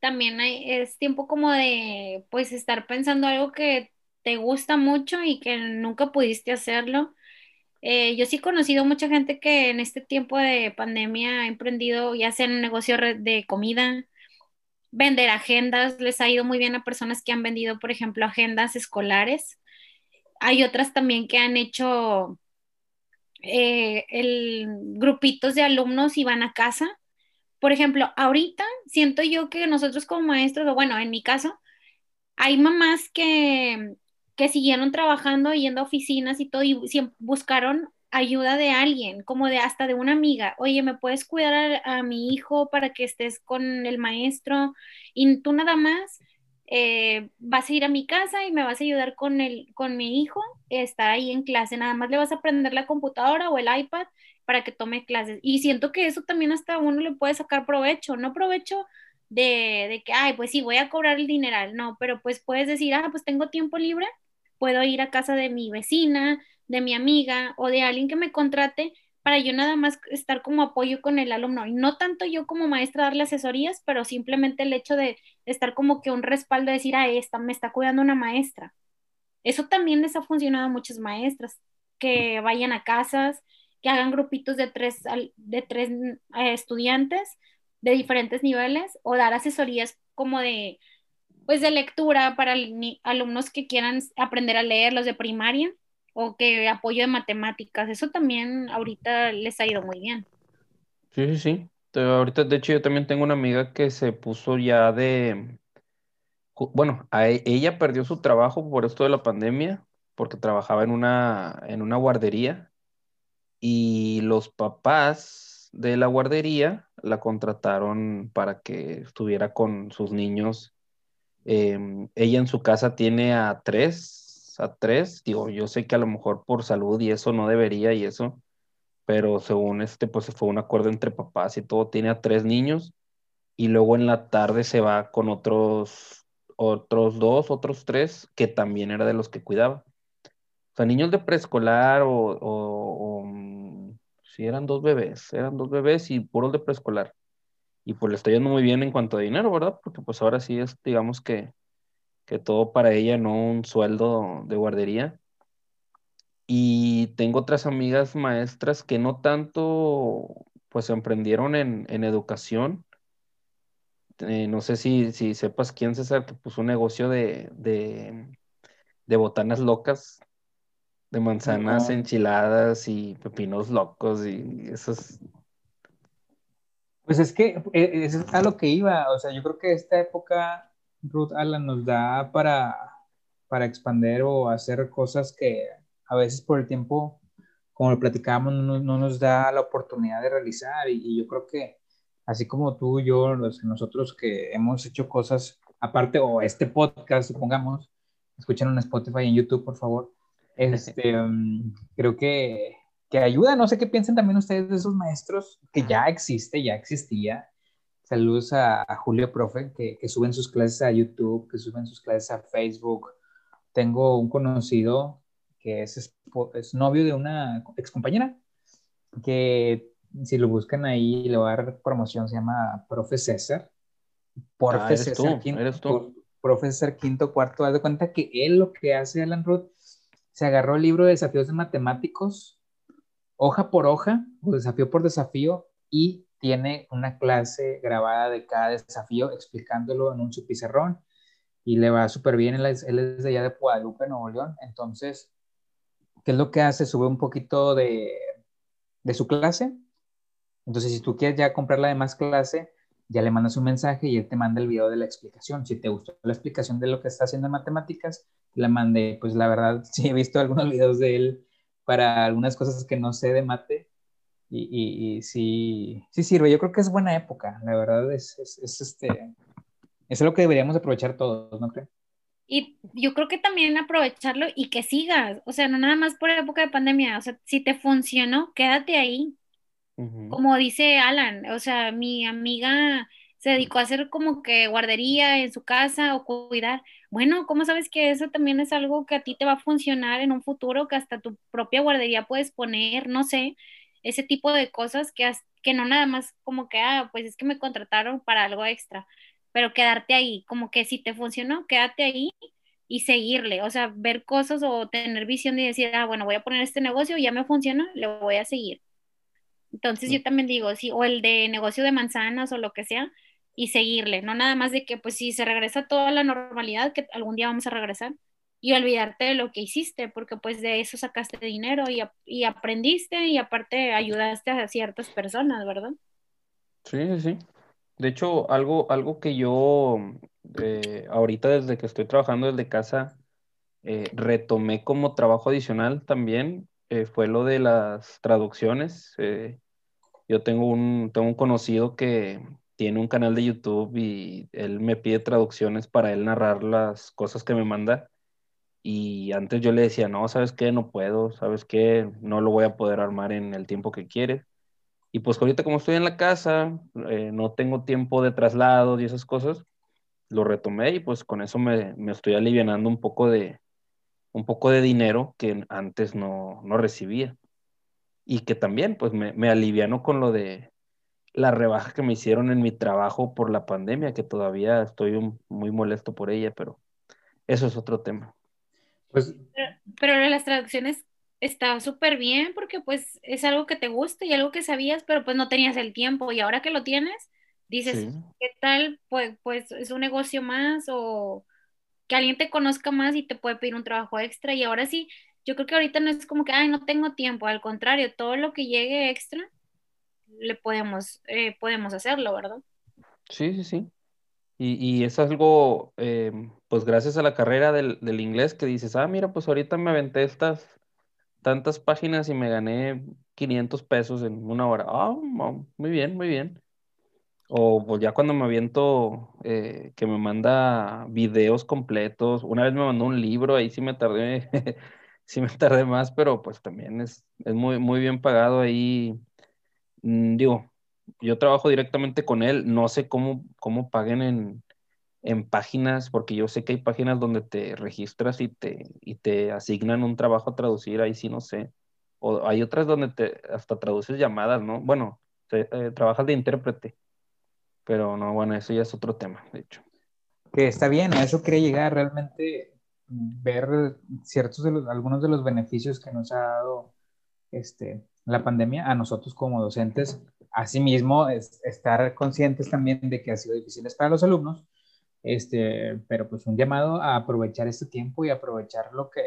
también hay, es tiempo como de pues estar pensando algo que te gusta mucho y que nunca pudiste hacerlo. Eh, yo sí he conocido mucha gente que en este tiempo de pandemia ha emprendido ya sea en un negocio de comida, vender agendas, les ha ido muy bien a personas que han vendido, por ejemplo, agendas escolares. Hay otras también que han hecho eh, el, grupitos de alumnos y van a casa. Por ejemplo, ahorita siento yo que nosotros como maestros, o bueno, en mi caso, hay mamás que, que siguieron trabajando, yendo a oficinas y todo, y buscaron ayuda de alguien, como de hasta de una amiga. Oye, ¿me puedes cuidar a, mi hijo para que estés con el maestro? Y tú nada más eh, vas a ir a mi casa y me vas a ayudar con, el, con mi hijo, estar ahí en clase, nada más le vas a prender la computadora o el iPad para que tome clases. Y siento que eso también hasta uno le puede sacar provecho, no provecho de, de que, ay, pues sí, voy a cobrar el dineral, no, pero pues puedes decir, ah, pues tengo tiempo libre, puedo ir a casa de mi vecina, de mi amiga o de alguien que me contrate para yo nada más estar como apoyo con el alumno y no tanto yo como maestra darle asesorías, pero simplemente el hecho de estar como que un respaldo, de decir, ah, esta me está cuidando una maestra. Eso también les ha funcionado a muchas maestras, que vayan a casas, que hagan grupitos de tres, de tres eh, estudiantes de diferentes niveles o dar asesorías como de, pues de lectura para alumnos que quieran aprender a leer, los de primaria o que apoyo de matemáticas. Eso también ahorita les ha ido muy bien. Sí, sí, sí. Ahorita, de hecho, yo también tengo una amiga que se puso ya de... Bueno, e, ella perdió su trabajo por esto de la pandemia, porque trabajaba en una, en una guardería y los papás de la guardería la contrataron para que estuviera con sus niños. Em, ella en su casa tiene a tres a tres. Digo, yo sé que a lo mejor por salud y eso no debería y eso, pero según este, pues fue un acuerdo entre papás y todo, tiene a tres niños y luego en la tarde se va con otros, otros dos, otros tres, que también era de los que cuidaba. O sea, niños de preescolar o, o, mm, si eran dos bebés, eran dos bebés y puros de preescolar. Y pues le está yendo muy bien en cuanto a dinero, ¿verdad? Porque pues ahora sí es, digamos que que todo para ella, no un sueldo de guardería. Y tengo otras amigas maestras que no tanto, pues emprendieron en, educación. Eh, no sé si, si sepas quién César, que puso un negocio de, de, botanas locas, De manzanas enchiladas y pepinos locos y esos. Pues es que e, eso es a lo que iba. O sea, yo creo que esta época, Ruth Alan, nos da para, para expander o hacer cosas que a veces por el tiempo, como lo platicábamos, no, nos da la oportunidad de realizar. Y, yo creo que así como tú, yo, los, nosotros que hemos hecho cosas aparte, o este podcast, supongamos, escuchen en Spotify y en YouTube, por favor. [laughs] Este, um, creo que, que ayuda, no sé qué piensan también ustedes de esos maestros que ya existe, ya existía. Saludos a, Julio Profe, que, que, suben sus clases a YouTube, que suben sus clases a Facebook. Tengo un conocido que es, es novio de una excompañera, que si lo buscan ahí, le va a dar promoción, se llama Profe César. Por ah, eres tú, eres tú profesor quinto, cuarto, haz de cuenta que él lo que hace, Alan Roth, se agarró el libro de desafíos de matemáticos, hoja por hoja, o desafío por desafío, y tiene una clase grabada de cada desafío explicándolo en un su y le va súper bien. Él es, él es de allá de Guadalupe, Nuevo León. Entonces, ¿qué es lo que hace? Sube un poquito de, de su clase. Entonces, si tú quieres ya comprar la demás clase, ya le mandas un mensaje y él te manda el video de la explicación. Si te gustó la explicación de lo que está haciendo en matemáticas, la mandé. Pues la verdad, [laughs] sí he visto algunos videos de él para algunas cosas que no sé de mate y, y, sí, sí sirve. Yo creo que es buena época, la verdad es, es, es este, es lo que deberíamos aprovechar todos, ¿no creen? Y yo creo que también aprovecharlo y que sigas, o sea, no nada más por época de pandemia, o sea, si te funcionó, quédate ahí, como dice Alan, o sea, mi amiga se dedicó a hacer como que guardería en su casa o cuidar. Bueno, ¿cómo sabes que eso también es algo que a ti te va a funcionar en un futuro, que hasta tu propia guardería puedes poner, no sé, ese tipo de cosas que, que no nada más como que, ah, pues es que me contrataron para algo extra, pero quedarte ahí, como que si te funcionó, quédate ahí y seguirle, o sea, ver cosas o tener visión y decir, ah, bueno, voy a poner este negocio, ya me funciona, le voy a seguir. Entonces yo también digo, sí, o el de negocio de manzanas o lo que sea, y seguirle, no nada más de que pues si se regresa toda la normalidad, que algún día vamos a regresar, y olvidarte de lo que hiciste, porque pues de eso sacaste dinero y, y aprendiste y aparte ayudaste a ciertas personas, ¿verdad? Sí, sí, sí. De hecho, algo, algo que yo eh, ahorita desde que estoy trabajando desde casa, eh, retomé como trabajo adicional también, eh, fue lo de las traducciones. Eh, yo tengo un, tengo un conocido que tiene un canal de YouTube y él me pide traducciones para él narrar las cosas que me manda. Y antes yo le decía, no, ¿sabes qué? No puedo, ¿sabes qué? No lo voy a poder armar en el tiempo que quiere. Y pues ahorita como estoy en la casa, eh, no tengo tiempo de traslados y esas cosas, lo retomé y pues con eso me, me estoy alivianando un poco de, un poco de dinero que antes no, no recibía. Y que también pues me, me aliviano con lo de la rebaja que me hicieron en mi trabajo por la pandemia, que todavía estoy muy molesto por ella, pero eso es otro tema. Pues, pero, las traducciones está súper bien porque pues es algo que te gusta y algo que sabías, pero pues no tenías el tiempo y ahora que lo tienes, dices, ¿qué tal? Pues, pues es un negocio más o que alguien te conozca más y te puede pedir un trabajo extra. Y ahora sí, yo creo que ahorita no es como que, ay, no tengo tiempo, al contrario, todo lo que llegue extra, le podemos, eh, podemos hacerlo, ¿verdad? Sí, sí, sí. Y, y es algo, eh, pues gracias a la carrera del, del, inglés que dices, ah, mira, pues ahorita me aventé estas tantas páginas y me gané 500 pesos en una hora. Ah, muy bien, muy bien. O pues ya cuando me aviento, eh, que me manda videos completos. Una vez me mandó un libro, ahí sí me tardé, [laughs] sí me tardé más, pero pues también es, es muy, muy bien pagado ahí. Mm, digo, yo trabajo directamente con él, no sé cómo, cómo paguen en, en páginas, porque yo sé que hay páginas donde te registras y te, y te asignan un trabajo a traducir, ahí sí no sé. O hay otras donde te hasta traduces llamadas, ¿no? Bueno, eh, trabajas de intérprete. Pero no, bueno, eso ya es otro tema, de hecho. Que está bien, a eso quería llegar realmente, ver ciertos de algunos de los beneficios que nos ha dado este, la pandemia a nosotros como docentes. Asimismo, es, estar conscientes también de que ha sido difícil para los alumnos, este, pero pues un llamado a aprovechar este tiempo y aprovechar lo que,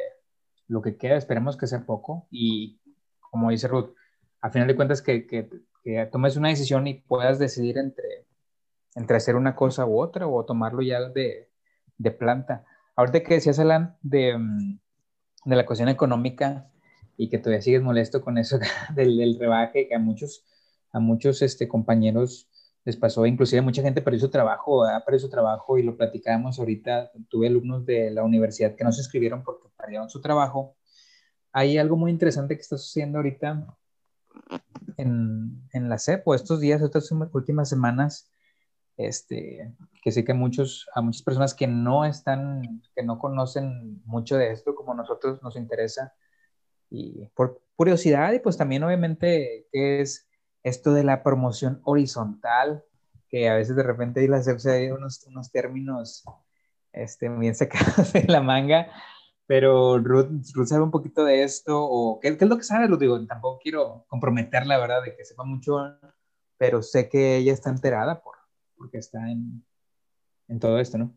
lo que queda, esperemos que sea poco y como dice Ruth, a final de cuentas que, que, que tomes una decisión y puedas decidir entre, entre hacer una cosa u otra o tomarlo ya de, de planta. Ahorita que decías, Alan, de, mm, de la cuestión económica y que todavía sigues molesto con eso [laughs] del, del rebaje, que a muchos, a muchos este, compañeros les pasó, inclusive mucha gente perdió su trabajo, ha perdido su trabajo y lo platicábamos ahorita, tuve alumnos de la universidad que no se inscribieron porque perdieron su trabajo. Hay algo muy interesante que está sucediendo ahorita en, en la CEP o estos días, estas últimas semanas, este, que sé que muchos, a muchas personas que no están, que no conocen mucho de esto como nosotros nos interesa y por curiosidad y pues también obviamente es esto de la promoción horizontal, que a veces de repente hay, unos, unos términos este, bien [laughs] sacados de la manga, pero Ruth, Ruth, sabe un poquito de esto, o ¿qué, qué es lo que sabe Ruth? Digo, tampoco quiero comprometerla, ¿verdad? De que sepa mucho, pero sé que ella está enterada por, porque está en, en todo esto, ¿no?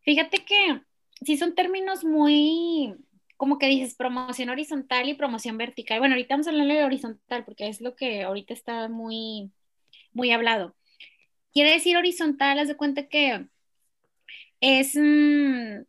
Fíjate que sí son términos muy, como que dices, promoción horizontal y promoción vertical. Bueno, ahorita vamos a hablar de horizontal porque es lo que ahorita está muy, muy hablado. Quiere decir horizontal, haz de cuenta que es, mm,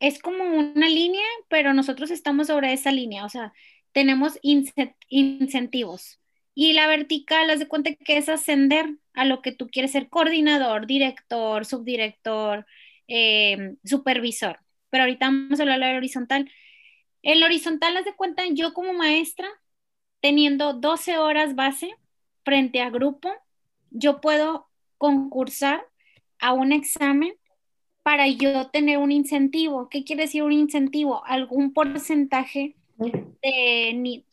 es como una línea, pero nosotros estamos sobre esa línea, o sea, tenemos incentivos. Y la vertical, haz de cuenta que es ascender a lo que tú quieres ser coordinador, director, subdirector, eh, supervisor. Pero ahorita vamos a hablar del horizontal. El horizontal, haz de cuenta, yo como maestra, teniendo 12 horas base frente a grupo, yo puedo concursar a un examen para yo tener un incentivo. ¿Qué quiere decir un incentivo? Algún porcentaje de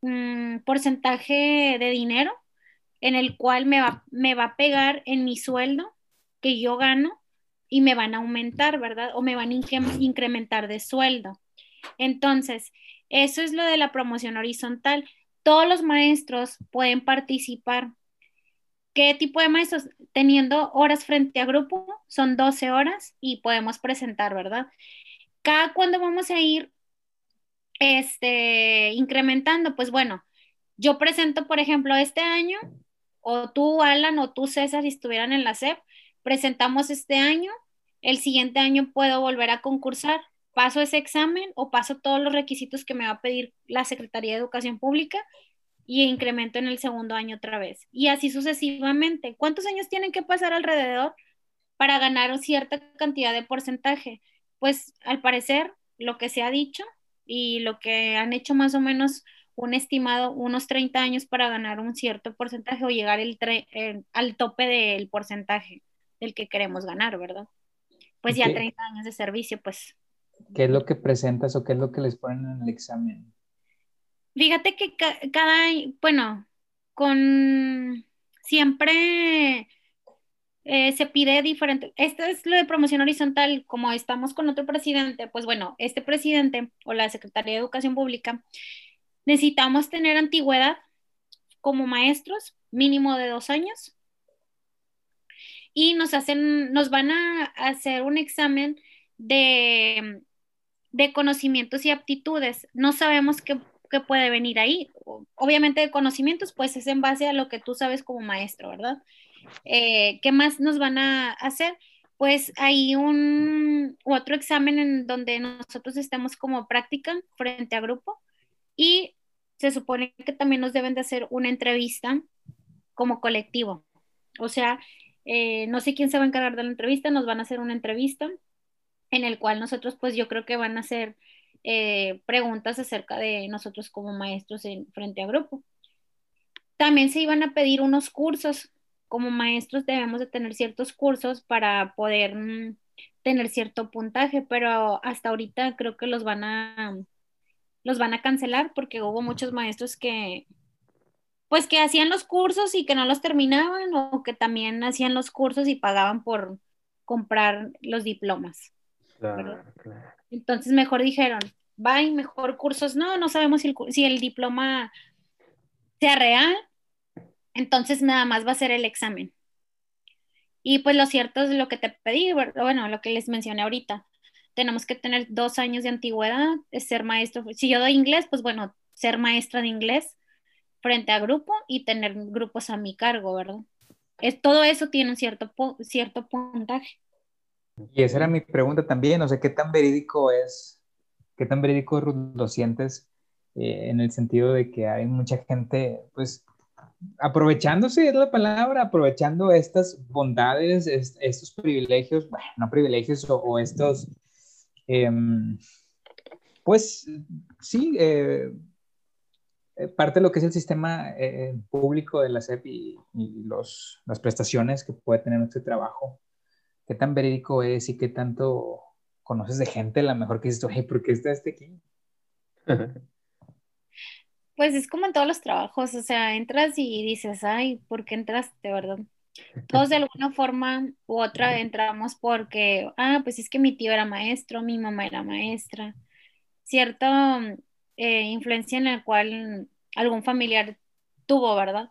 mm, porcentaje de dinero en el cual me va, me va a pegar en mi sueldo que yo gano y me van a aumentar, ¿verdad? O me van a incrementar de sueldo. Entonces, eso es lo de la promoción horizontal. Todos los maestros pueden participar ¿Qué tipo de maestros? Teniendo horas frente a grupo, son 12 horas y podemos presentar, ¿verdad? Cada cuando vamos a ir este, incrementando, pues bueno, yo presento, por ejemplo, este año, o tú, Alan, o tú, César, si estuvieran en la SEP, presentamos este año, el siguiente año puedo volver a concursar, paso ese examen o paso todos los requisitos que me va a pedir la Secretaría de Educación Pública y incremento en el segundo año otra vez. Y así sucesivamente. ¿Cuántos años tienen que pasar alrededor para ganar cierta cantidad de porcentaje? Pues al parecer, lo que se ha dicho y lo que han hecho más o menos un estimado unos 30 años para ganar un cierto porcentaje o llegar al tope del porcentaje del que queremos ganar, ¿verdad? Pues ya 30 años de servicio, pues. ¿Qué es lo que presentas o qué es lo que les ponen en el examen? Fíjate que cada, bueno, con siempre eh, se pide diferente. Esto es lo de promoción horizontal, como estamos con otro presidente, pues bueno, este presidente o la Secretaría de Educación Pública, necesitamos tener antigüedad como maestros, mínimo de dos años, y nos hacen, nos van a hacer un examen de, de conocimientos y aptitudes. No sabemos qué que puede venir ahí. Obviamente de conocimientos, pues es en base a lo que tú sabes como maestro, ¿verdad? Eh, ¿Qué más nos van a hacer? Pues hay un otro examen en donde nosotros estemos como práctica frente a grupo y se supone que también nos deben de hacer una entrevista como colectivo. O sea, eh, no sé quién se va a encargar de la entrevista, nos van a hacer una entrevista en el cual nosotros pues yo creo que van a ser eh, preguntas acerca de nosotros como maestros en, frente a grupo. También se iban a pedir unos cursos. Como maestros debemos de tener ciertos cursos para poder mm, tener cierto puntaje, pero hasta ahorita creo que los van a los van a cancelar porque hubo muchos maestros que pues que hacían los cursos y que no los terminaban o que también hacían los cursos y pagaban por comprar los diplomas. Entonces mejor dijeron, y mejor cursos. No, no sabemos si el, si el diploma sea real. Entonces nada más va a ser el examen. Y pues lo cierto es lo que te pedí, bueno, lo que les mencioné ahorita. tenemos que tener dos años de antigüedad, ser maestro. Si yo doy inglés, pues bueno, ser maestra de inglés frente a grupo y tener grupos a mi cargo, ¿verdad? Es, todo eso tiene un cierto, cierto puntaje. Y esa era mi pregunta también, o sea, ¿qué tan verídico es, qué tan verídico lo sientes eh, en el sentido de que hay mucha gente, pues, aprovechándose, es la palabra, aprovechando estas bondades, estos privilegios, bueno, no privilegios o, estos, em, pues sí, eh, eh, parte de lo que es el sistema eh, público de la SEP y, los, las prestaciones que puede tener nuestro trabajo, qué tan verídico es y qué tanto conoces de gente, la mejor que dices, oye, ¿por qué está este aquí? Pues es como en todos los trabajos, o sea, entras y dices, ay, ¿por qué entraste, verdad? Todos de alguna forma u otra entramos porque, ah, pues es que mi tío era maestro, mi mamá era maestra, cierta eh, influencia en la cual algún familiar tuvo, ¿verdad?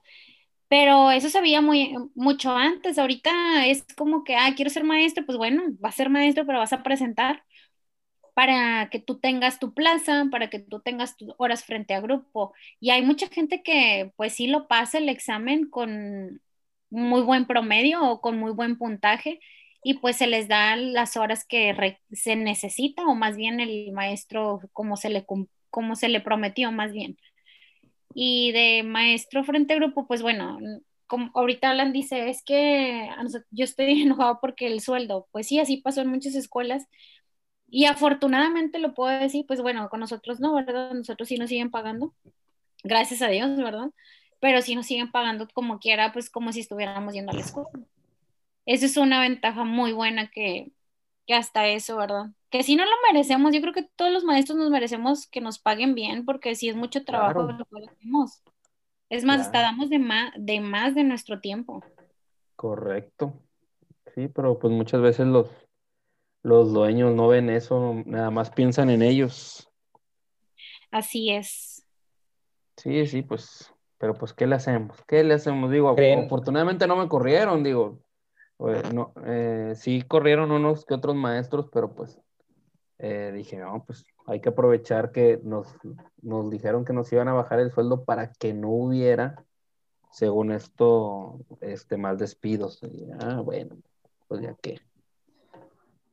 Pero eso se veía muy, mucho antes, ahorita es como que, ah, quiero ser maestro, pues bueno, vas a ser maestro, pero vas a presentar para que tú tengas tu plaza, para que tú tengas tus horas frente a grupo. Y hay mucha gente que pues sí lo pasa el examen con muy buen promedio o con muy buen puntaje y pues se les da las horas que se necesita o más bien el maestro como se le, como se le prometió más bien. Y de maestro frente a grupo, pues bueno, como ahorita Alan dice, es que yo estoy [laughs] enojado porque el sueldo, pues sí, así pasó en muchas escuelas y afortunadamente lo puedo decir, pues bueno, con nosotros no, ¿verdad? Nosotros sí nos siguen pagando, gracias a Dios, ¿verdad? Pero sí nos siguen pagando como quiera, pues como si estuviéramos yendo a la escuela. Eso es una ventaja muy buena que, que hasta eso, ¿verdad? Que si no lo merecemos, yo creo que todos los maestros nos merecemos que nos paguen bien, porque si es mucho trabajo lo que hacemos. Es más, hasta damos de más, de más de nuestro tiempo. Correcto. Sí, pero pues muchas veces los, los dueños no ven eso, nada más piensan en ellos. Así es. Sí, sí, pues, pero pues, ¿qué le hacemos? ¿Qué le hacemos? Digo, afortunadamente no me corrieron, digo, no, eh, sí corrieron unos que otros maestros, pero pues eh, dije, no, pues hay que aprovechar que nos, nos dijeron que nos iban a bajar el sueldo para que no hubiera, según esto, este, más despidos. ah, bueno, pues ya que.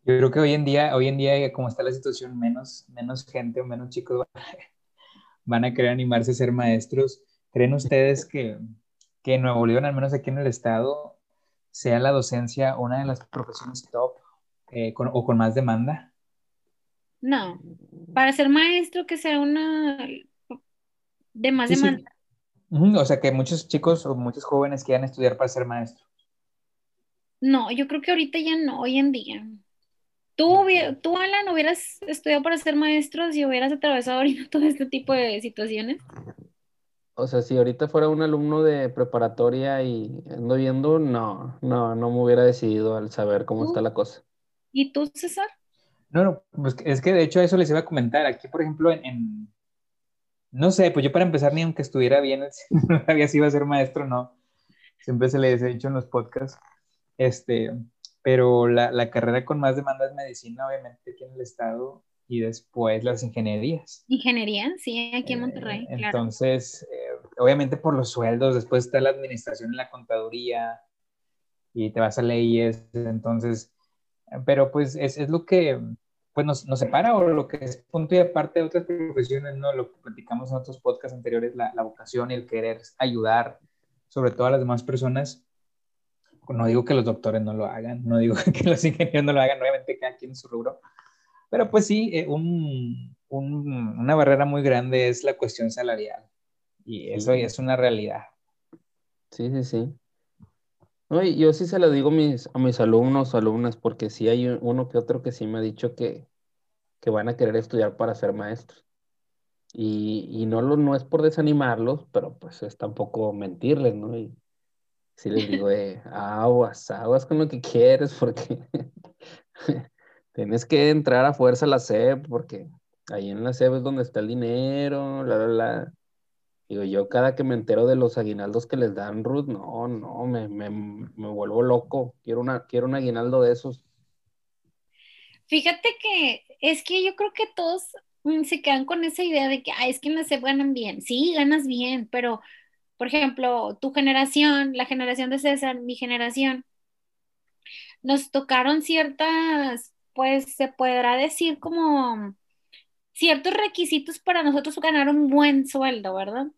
Yo creo que hoy en día, hoy en día, como está la situación, menos, menos gente o menos chicos van a [laughs] querer animarse a ser maestros. ¿Creen ustedes que, que en Nuevo León, al menos aquí en el estado, sea la docencia una de las profesiones top eh, o con más demanda? No, para ser maestro que sea una de más demanda. O sea, que muchos chicos o muchos jóvenes quieran estudiar para ser maestros. No, yo creo que ahorita ya no, hoy en día. Tú, tú, Alan, hubieras estudiado para ser maestro si hubieras atravesado ahorita [laughs] todo este tipo de situaciones. O sea, si ahorita fuera un alumno de preparatoria y ando viendo, no, no, no me hubiera decidido al saber cómo está la cosa. ¿Y tú, César? No, no, pues es que de hecho eso les iba a comentar. Aquí, por ejemplo, en, no sé, pues yo para empezar, ni aunque estuviera bien, [laughs] no sabía si iba a ser maestro o no. Siempre se les he dicho en los podcasts. Este, pero la, la, carrera con más demanda es medicina, obviamente, aquí en el estado, y después las ingenierías. Ingeniería, sí, aquí en Monterrey. Eh, entonces, eh, obviamente por los sueldos, después está la administración y la contaduría, y te vas a leyes, entonces, pero pues es, es lo que pues nos, nos, separa o lo que es punto y aparte de otras profesiones, ¿no? Lo que platicamos en otros podcasts anteriores, la, vocación y el querer ayudar, sobre todo a las demás personas, no digo que los doctores no lo hagan, no digo [laughs] que los ingenieros no lo hagan, obviamente cada quien en su rubro, pero pues sí, eh, un, una barrera muy grande es la cuestión salarial y eso ya es una realidad. Sí, sí, sí. No, yo sí se lo digo a mis, a mis alumnos o alumnas porque sí hay uno que otro que sí me ha dicho que, que van a querer estudiar para ser maestros. Y, y no, lo, no es por desanimarlos, pero pues es tampoco mentirles, ¿no? Y, si les digo, eh, [laughs] aguas, aguas con lo que quieres, porque [laughs] tienes que entrar a fuerza a la SEP, porque ahí en la SEP es donde está el dinero, la, la, la. Digo, yo cada que me entero de los aguinaldos que les dan, Ruth, no, no, me, me, me vuelvo loco. Quiero, una, quiero un aguinaldo de esos. Fíjate que es que yo creo que todos mm, se quedan con esa idea de que, ah, es que en la ganan bien. Sí, ganas bien, pero, por ejemplo, tu generación, la generación de César, mi generación, nos tocaron ciertas, pues se podrá decir como ciertos requisitos para nosotros ganar un buen sueldo, ¿verdad?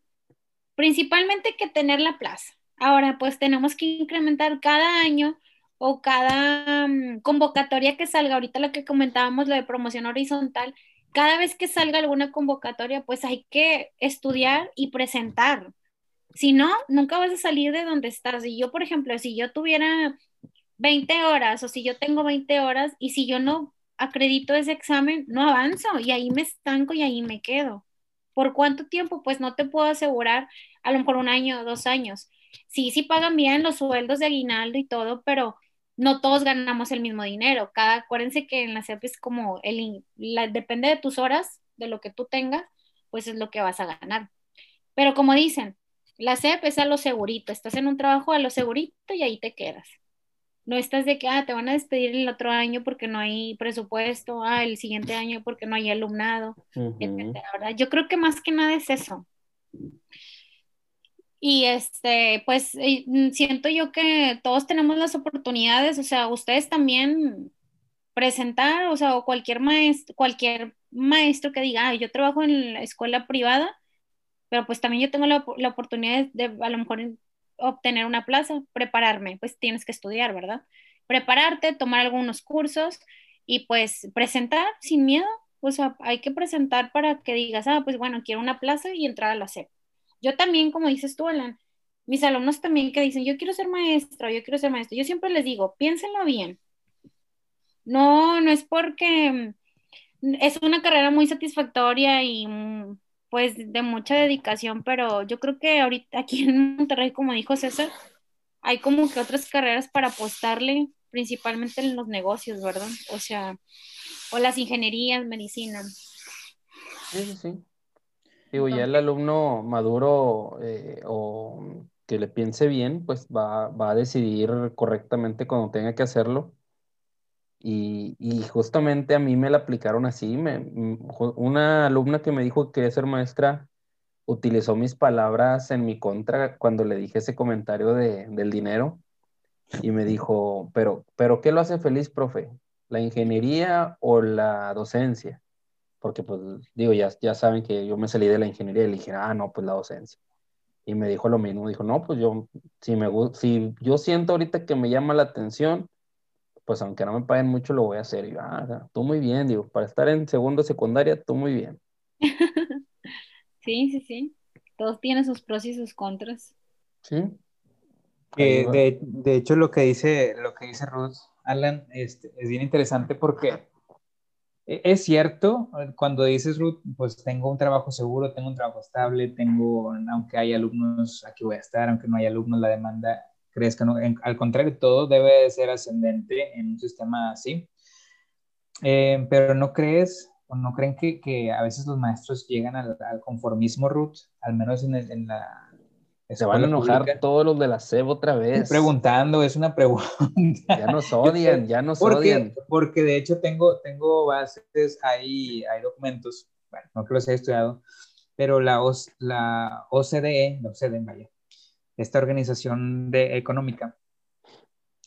Principalmente que tener la plaza. Ahora, pues tenemos que incrementar cada año o cada mm, convocatoria que salga, ahorita lo que comentábamos, lo de promoción horizontal, cada vez que salga alguna convocatoria, pues hay que estudiar y presentar. Si no, nunca vas a salir de donde estás. Y yo, por ejemplo, si yo tuviera 20 horas o si yo tengo 20 horas y si yo no acredito ese examen, no avanzo y ahí me estanco y ahí me quedo. ¿Por cuánto tiempo? Pues no te puedo asegurar, a lo mejor un año o dos años. Sí, sí pagan bien los sueldos de aguinaldo y todo, pero no todos ganamos el mismo dinero. Cada, acuérdense que en la CEP es como, el, depende de tus horas, de lo que tú tengas, pues es lo que vas a ganar. Pero como dicen, la CEP es a lo segurito, estás en un trabajo a lo segurito y ahí te quedas. No estás de que, ah, te van a despedir el otro año porque no hay presupuesto, ah, el siguiente año porque no hay alumnado, Yo creo que más que nada es eso. Y este, pues mm, siento yo que todos tenemos las oportunidades, o sea, ustedes también presentar, o sea, o cualquier maestro, cualquier maestro que diga, yo trabajo en la escuela privada, pero pues también yo tengo la, la oportunidad de, a lo mejor obtener una plaza, prepararme, pues tienes que estudiar, ¿verdad? Prepararte, tomar algunos cursos y pues presentar sin miedo, o sea, hay que presentar para que digas, ah, pues bueno, quiero una plaza y entrar a la SEP. Yo también, como dices tú, Alan, mis alumnos también que dicen, yo quiero ser maestra, yo quiero ser maestro, yo siempre les digo, piénsenlo bien. No, no es porque mm, es una carrera muy satisfactoria y mm, pues de mucha dedicación, pero yo creo que ahorita aquí en Monterrey, como dijo César, hay como que otras carreras para apostarle, principalmente en los negocios, ¿verdad? O sea, o las ingenierías, medicina. Sí, sí, sí. Digo, ya el alumno maduro eh, o que le piense bien, pues va, va, a decidir correctamente cuando tenga que hacerlo. Y, justamente a mí me la aplicaron así. Una alumna que me dijo que quería ser maestra utilizó mis palabras en mi contra cuando le dije ese comentario de, del dinero y me dijo, pero, pero ¿qué lo hace feliz, profe? ¿La ingeniería o la docencia? porque pues digo, ya, ya saben que yo me salí de la ingeniería y le dije, ah, no, pues la docencia. Y me dijo lo mismo, dijo, no, pues yo, si, me, si yo siento ahorita que me llama la atención, pues aunque no me paguen mucho, lo voy a hacer. Y yo, ah, tú muy bien, digo, para estar en segundo secundaria, tú muy bien. [laughs] sí, sí, sí. Todos tienen sus pros y sus contras. Sí. de, de, hecho, lo que dice, lo que dice Ruth, Alan, este, es bien interesante porque e, es cierto, cuando dices, Ruth, pues tengo un trabajo seguro, tengo un trabajo estable, tengo, aunque hay alumnos, aquí voy a estar, aunque no hay alumnos, la demanda crezca. ¿no? al contrario, todo debe ser ascendente en un sistema así. Eh, pero no crees o no creen que, que, a veces los maestros llegan al, conformismo, Ruth, al menos en, en la, se van a enojar todos los de la SEB otra vez. Estoy preguntando, es una pregunta. Ya nos odian, ya nos porque, odian. Porque de hecho tengo, tengo bases, hay, hay documentos, bueno, no que los haya estudiado, pero la, la OCDE, la OCDE, vaya, esta organización de, económica,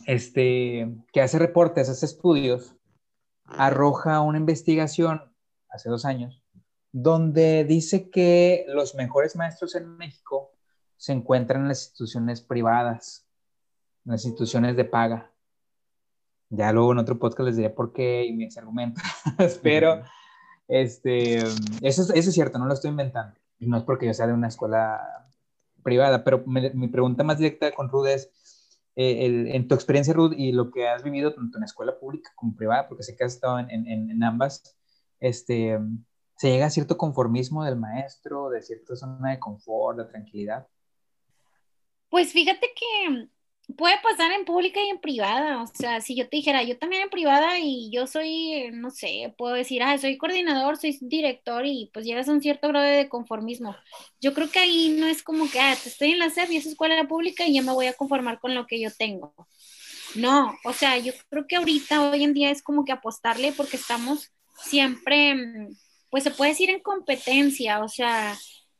este, que hace reportes, hace estudios, arroja una investigación hace dos años, donde dice que los mejores maestros en México se encuentran en las instituciones privadas, en las instituciones de paga. Ya luego en otro podcast les diré por qué y mis argumentos, [laughs] pero este, eso, eso es cierto, no lo estoy inventando. No es porque yo sea de una escuela privada, pero mi pregunta más directa con Ruth es, eh, en tu experiencia, Ruth, y lo que has vivido tanto en escuela pública como privada, porque sé que has estado en, en, en ambas, este, ¿se llega a cierto conformismo del maestro, de cierta zona de confort, de tranquilidad? Pues fíjate que puede pasar en pública y en privada. O sea, si yo te dijera, yo también en privada y yo soy, no sé, puedo decir, ah, soy coordinador, soy director y pues llegas a un cierto grado de conformismo. Yo creo que ahí no es como que, ah, estoy en la SEP y es escuela pública y ya me voy a conformar con lo que yo tengo. No, o sea, yo creo que ahorita, hoy en día es como que apostarle porque estamos siempre, mm, pues se puede decir en competencia, o sea,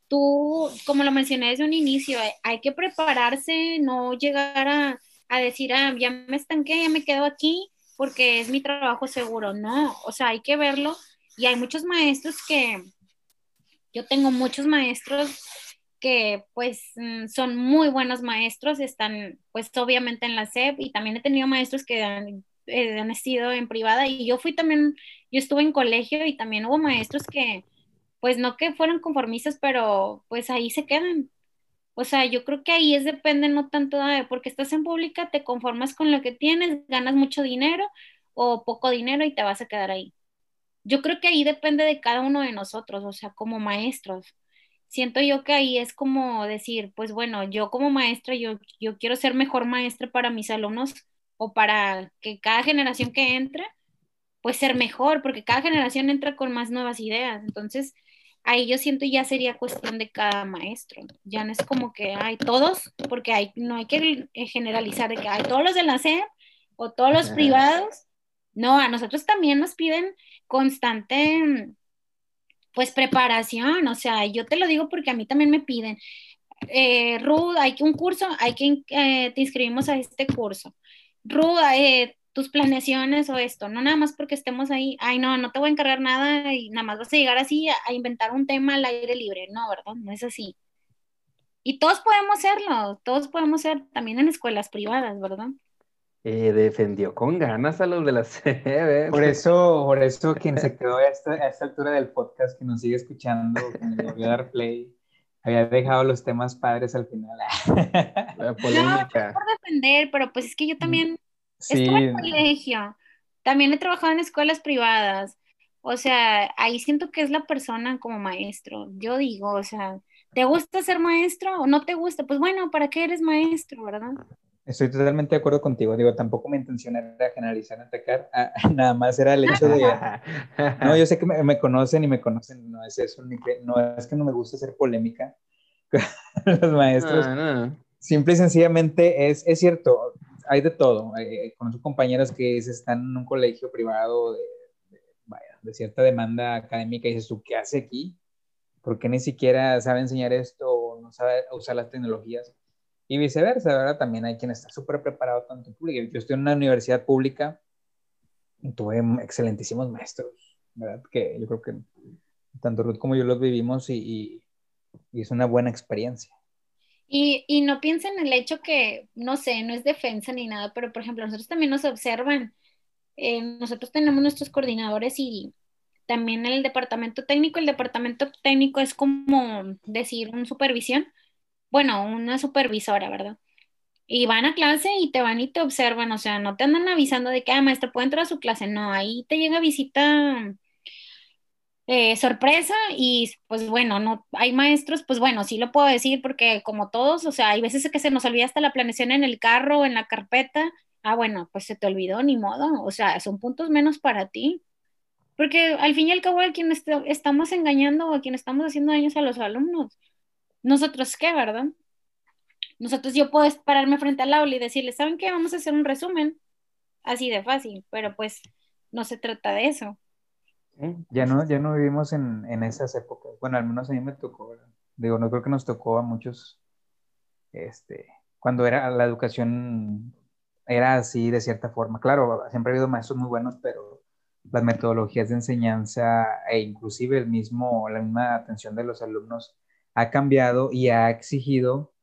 tú, como lo mencioné desde un inicio, hay, que prepararse, no llegar a, a decir, ah, ya me estanqué, ya me quedo aquí porque es mi trabajo seguro, no, o sea, hay que verlo. Y hay muchos maestros que, yo tengo muchos maestros que pues mm, son muy buenos maestros, están pues obviamente en la SEP y también he tenido maestros que han, eh, han en privada y yo fui también, yo estuve en colegio y también hubo maestros que pues no que fueran conformistas, pero pues ahí se quedan. O sea, yo creo que ahí es depende no tanto de, porque estás en pública, te conformas con lo que tienes, ganas mucho dinero o poco dinero y te vas a quedar ahí. Yo creo que ahí depende de cada uno de nosotros, o sea, como maestros siento yo que ahí es como decir, pues bueno, yo como maestra, yo, yo quiero ser mejor maestra para mis alumnos o para que cada generación que entre, pues ser mejor, porque cada generación entra con más nuevas ideas. Entonces, ahí yo siento ya sería cuestión de cada maestro. Ya no es como que hay todos, porque hay, no hay que generalizar de que hay todos los de la SEP o todos los privados. No, a nosotros también nos piden constante pues preparación, o sea, yo te lo digo porque a mí también me piden, eh, Ruth, hay que un curso, hay que eh, te inscribimos a este curso. Ruth, eh, tus planeaciones o esto, no nada más porque estemos ahí, ay no, no te voy a encargar nada y nada más vas a llegar así a, a inventar un tema al aire libre, no, ¿verdad? No es así. Y todos podemos hacerlo, todos podemos ser también en escuelas privadas, ¿verdad? Eh, defendió con ganas a los de la [laughs] CB. Por eso, por eso quien se quedó a esta, a esta altura del podcast, que nos sigue escuchando, que voy a dar play, había dejado los temas padres al final. [laughs] La polémica. No, por defender, pero pues es que yo también sí. estuve en colegio, también he trabajado en escuelas privadas. O sea, ahí siento que es la persona como maestro. Yo digo, o sea, ¿te gusta ser maestro o no te gusta? Pues bueno, ¿para qué eres maestro, verdad? Estoy totalmente de acuerdo contigo. Digo, tampoco mi intención era generalizar, atacar. [laughs] Ah, nada más era el hecho de. No, yo sé que me, conocen y me conocen. No es eso. no es que no me guste hacer polémica [laughs] con los maestros. Simple y sencillamente es, es cierto. Hay de todo. Eh, conozco compañeras que están en un colegio privado de, de cierta demanda académica y dices, ¿tú qué hace aquí? ¿Por qué ni siquiera sabe enseñar esto o no sabe usar las tecnologías? Y viceversa, ¿verdad? También hay quien está súper preparado tanto en pública. Yo estoy en una universidad pública y tuve excelentísimos maestros, ¿verdad? Que yo creo que tanto Ruth como yo los vivimos y, y, es una buena experiencia. Y, y, no piensen en el hecho que, no sé, no es defensa ni nada, pero por ejemplo, nosotros también nos observan. Eh, nosotros tenemos nuestros coordinadores y también el departamento técnico. El departamento técnico es como decir un supervisión bueno, una supervisora, ¿verdad? Y van a clase y te van y te observan, o sea, no te andan avisando de que, ah, maestro, puede entrar a su clase, no, ahí te llega visita eh, sorpresa y pues bueno, no, hay maestros, pues bueno, sí lo puedo decir porque como todos, o sea, hay veces que se nos olvida hasta la planeación en el carro o en la carpeta, ah, bueno, pues se te olvidó, ni modo, o sea, son puntos menos para ti. Porque al fin y al cabo, a quien estamos engañando o a quien estamos haciendo daños a los alumnos nosotros qué, ¿verdad? Nosotros yo puedo pararme frente al aula y decirle, ¿saben qué? Vamos a hacer un resumen. Así de fácil, pero pues no se trata de eso. Ya no, ya no vivimos en, esas épocas. Bueno, al menos a mí me tocó, Digo, no creo que nos tocó a muchos, este, cuando era la educación era así de cierta forma. Claro, siempre ha habido maestros muy buenos, pero las metodologías de enseñanza e inclusive el mismo, la misma atención de los alumnos ha cambiado y ha exigido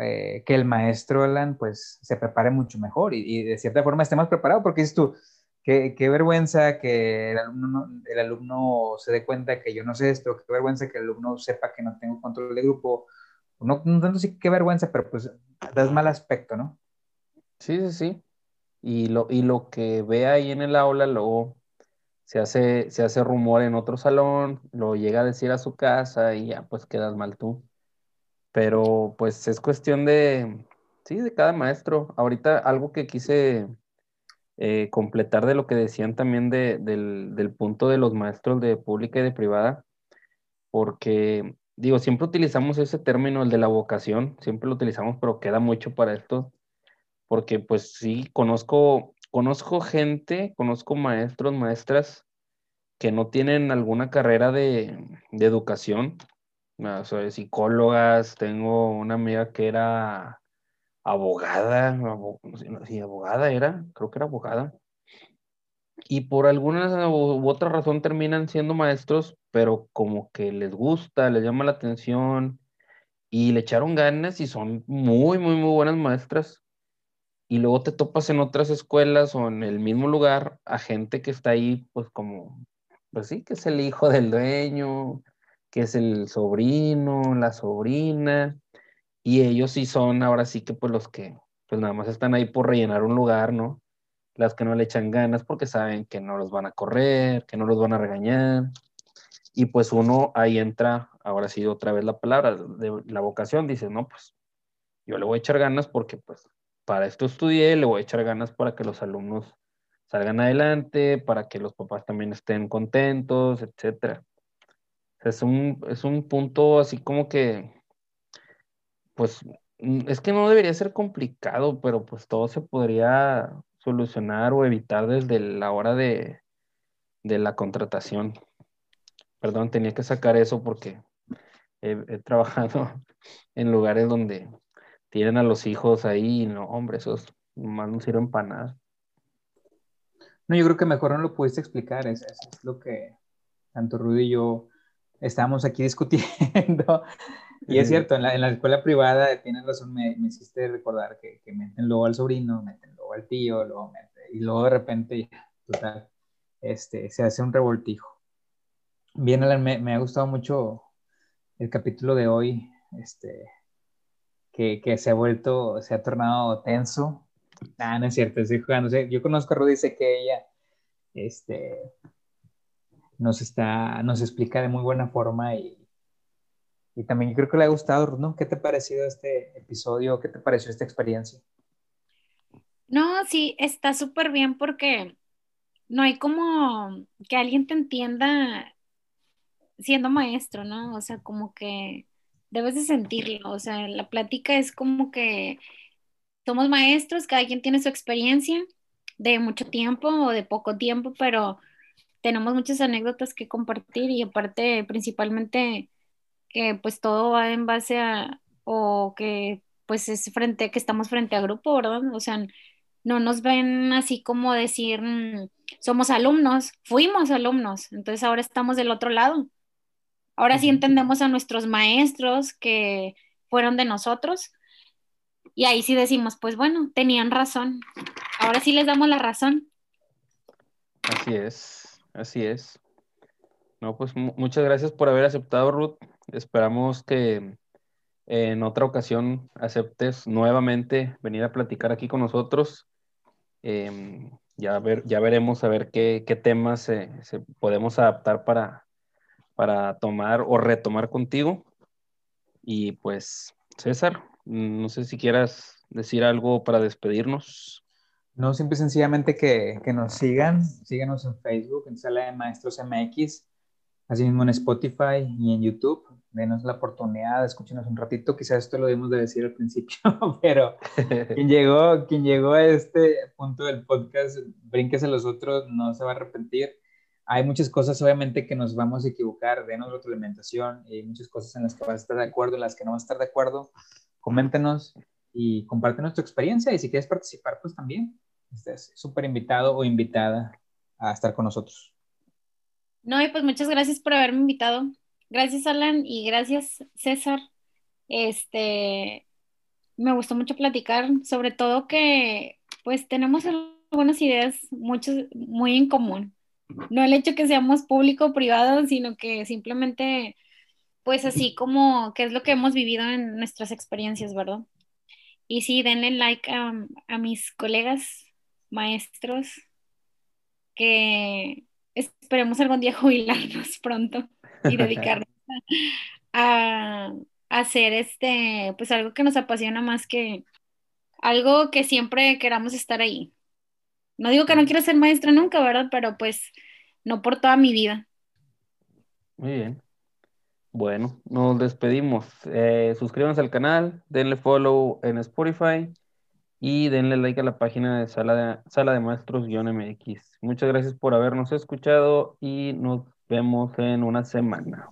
eh, que el maestro Alan pues se prepare mucho mejor y, de cierta forma esté más preparado porque dices tú, qué, vergüenza que el alumno, el alumno se dé cuenta que yo no sé esto, qué vergüenza que el alumno sepa que no tengo control de grupo, no, no tanto sí qué vergüenza, pero pues das mal aspecto, ¿no? Sí, sí, sí. Y lo, y lo que ve ahí en el aula luego se hace, se hace rumor en otro salón, lo llega a decir a su casa y ya pues quedas mal tú. Pero pues es cuestión de, sí, de cada maestro. Ahorita algo que quise eh, completar de lo que decían también del, del punto de los maestros de pública y de privada, porque digo, siempre utilizamos ese término, el de la vocación, siempre lo utilizamos, pero queda mucho para esto, porque pues sí, conozco, conozco gente, conozco maestros, maestras que no tienen alguna carrera de, de educación, o psicólogas, tengo una amiga que era abogada, sí, abogada era, creo que era abogada, y por alguna u otra razón terminan siendo maestros, pero como que les gusta, les llama la atención y le echaron ganas y son muy, muy, muy buenas maestras. Y luego te topas en otras escuelas o en el mismo lugar a gente que está ahí, pues como, pues sí, que es el hijo del dueño, que es el sobrino, la sobrina, y ellos sí son ahora sí que pues los que, pues nada más están ahí por rellenar un lugar, ¿no? las que no le echan ganas porque saben que no los van a correr, que no los van a regañar. Y pues uno ahí entra, ahora sí otra vez la palabra de la vocación, dice, no, pues yo le voy a echar ganas porque pues para esto estudié, le voy a echar ganas para que los alumnos salgan adelante, para que los papás también estén contentos, etcétera. Es un, es un punto así como que, pues, es que no debería ser complicado, pero pues todo se podría solucionar o evitar desde la hora de, la contratación. Perdón, tenía que sacar eso porque he, trabajado [laughs] en lugares donde tienen a los hijos ahí y no, hombre, esos más no sirven para nada. No, yo creo que mejor no lo pudiste explicar, es lo que tanto Rudy y yo estábamos aquí [laughs] discutiendo. Y es cierto, en la, escuela privada, tienes razón, me, me hiciste recordar que, que meten luego al sobrino, meten al tío, luego y luego de repente, total, este, se hace un revoltijo. Bien, Alan, me, ha gustado mucho el capítulo de hoy, este, que, que, se ha vuelto, se ha tornado tenso. Ah, no es cierto, estoy jugando. Yo conozco a Rudy, sé que ella, este, nos está, nos explica de muy buena forma y, y también creo que le ha gustado, ¿no? ¿Qué te ha parecido este episodio? ¿Qué te pareció esta experiencia? No, sí, está súper bien porque no hay como que alguien te entienda siendo maestro, ¿no? O sea, como que debes de sentirlo, o sea, la plática es como que somos maestros, cada quien tiene su experiencia de mucho tiempo o de poco tiempo, pero tenemos muchas anécdotas que compartir y aparte principalmente que pues todo va en base a, o que pues es frente, que estamos frente a grupo, ¿verdad? O sea, no nos ven así como decir, mm, somos alumnos, fuimos alumnos, entonces ahora estamos del otro lado. Ahora sí entendemos a nuestros maestros que fueron de nosotros y ahí sí decimos, pues bueno, tenían razón. Ahora sí les damos la razón. Así es, así es. No, pues muchas gracias por haber aceptado, Ruth. Esperamos que en otra ocasión aceptes nuevamente venir a platicar aquí con nosotros. Em, ya, ver, ya veremos a ver qué, temas se, podemos adaptar para, para tomar o retomar contigo. Y pues, César, no sé si quieras decir algo para despedirnos. No, simple y sencillamente que, que nos sigan, síganos en Facebook, en Sala de Maestros MX, así mismo en Spotify y en YouTube denos la oportunidad, escúchenos un ratito, quizás esto lo debemos de decir al principio, [laughs] pero quien llegó, quien llegó a este punto del podcast, brínquese los otros, no se va a arrepentir. Hay muchas cosas obviamente que nos vamos a equivocar, denos alimentación y muchas cosas en las que vas a estar de acuerdo, en las que no vas a estar de acuerdo, coméntenos y compártenos tu experiencia y si quieres participar, pues también estás súper invitado o invitada a estar con nosotros. No, y pues muchas gracias por haberme invitado. Gracias, Alan, y gracias, César. Este, me gustó mucho platicar, sobre todo que pues tenemos algunas ideas muchos, muy en común. No el hecho que seamos público o privado, sino que simplemente, pues así como que es lo que hemos vivido en nuestras experiencias, ¿verdad? Y sí, denle like a, a mis colegas maestros, que esperemos algún día [laughs] jubilarnos pronto y dedicarnos [laughs] a, hacer este, pues algo que nos apasiona más que algo que siempre queramos estar ahí. No digo que no quiero ser maestra nunca, ¿verdad? Pero pues no por toda mi vida. Muy bien. Bueno, nos despedimos. Eh, suscríbanse al canal, denle follow en Spotify y denle like a la página de Sala de, Sala de Maestros-MX. Muchas gracias por habernos escuchado y nos vemos en una semana.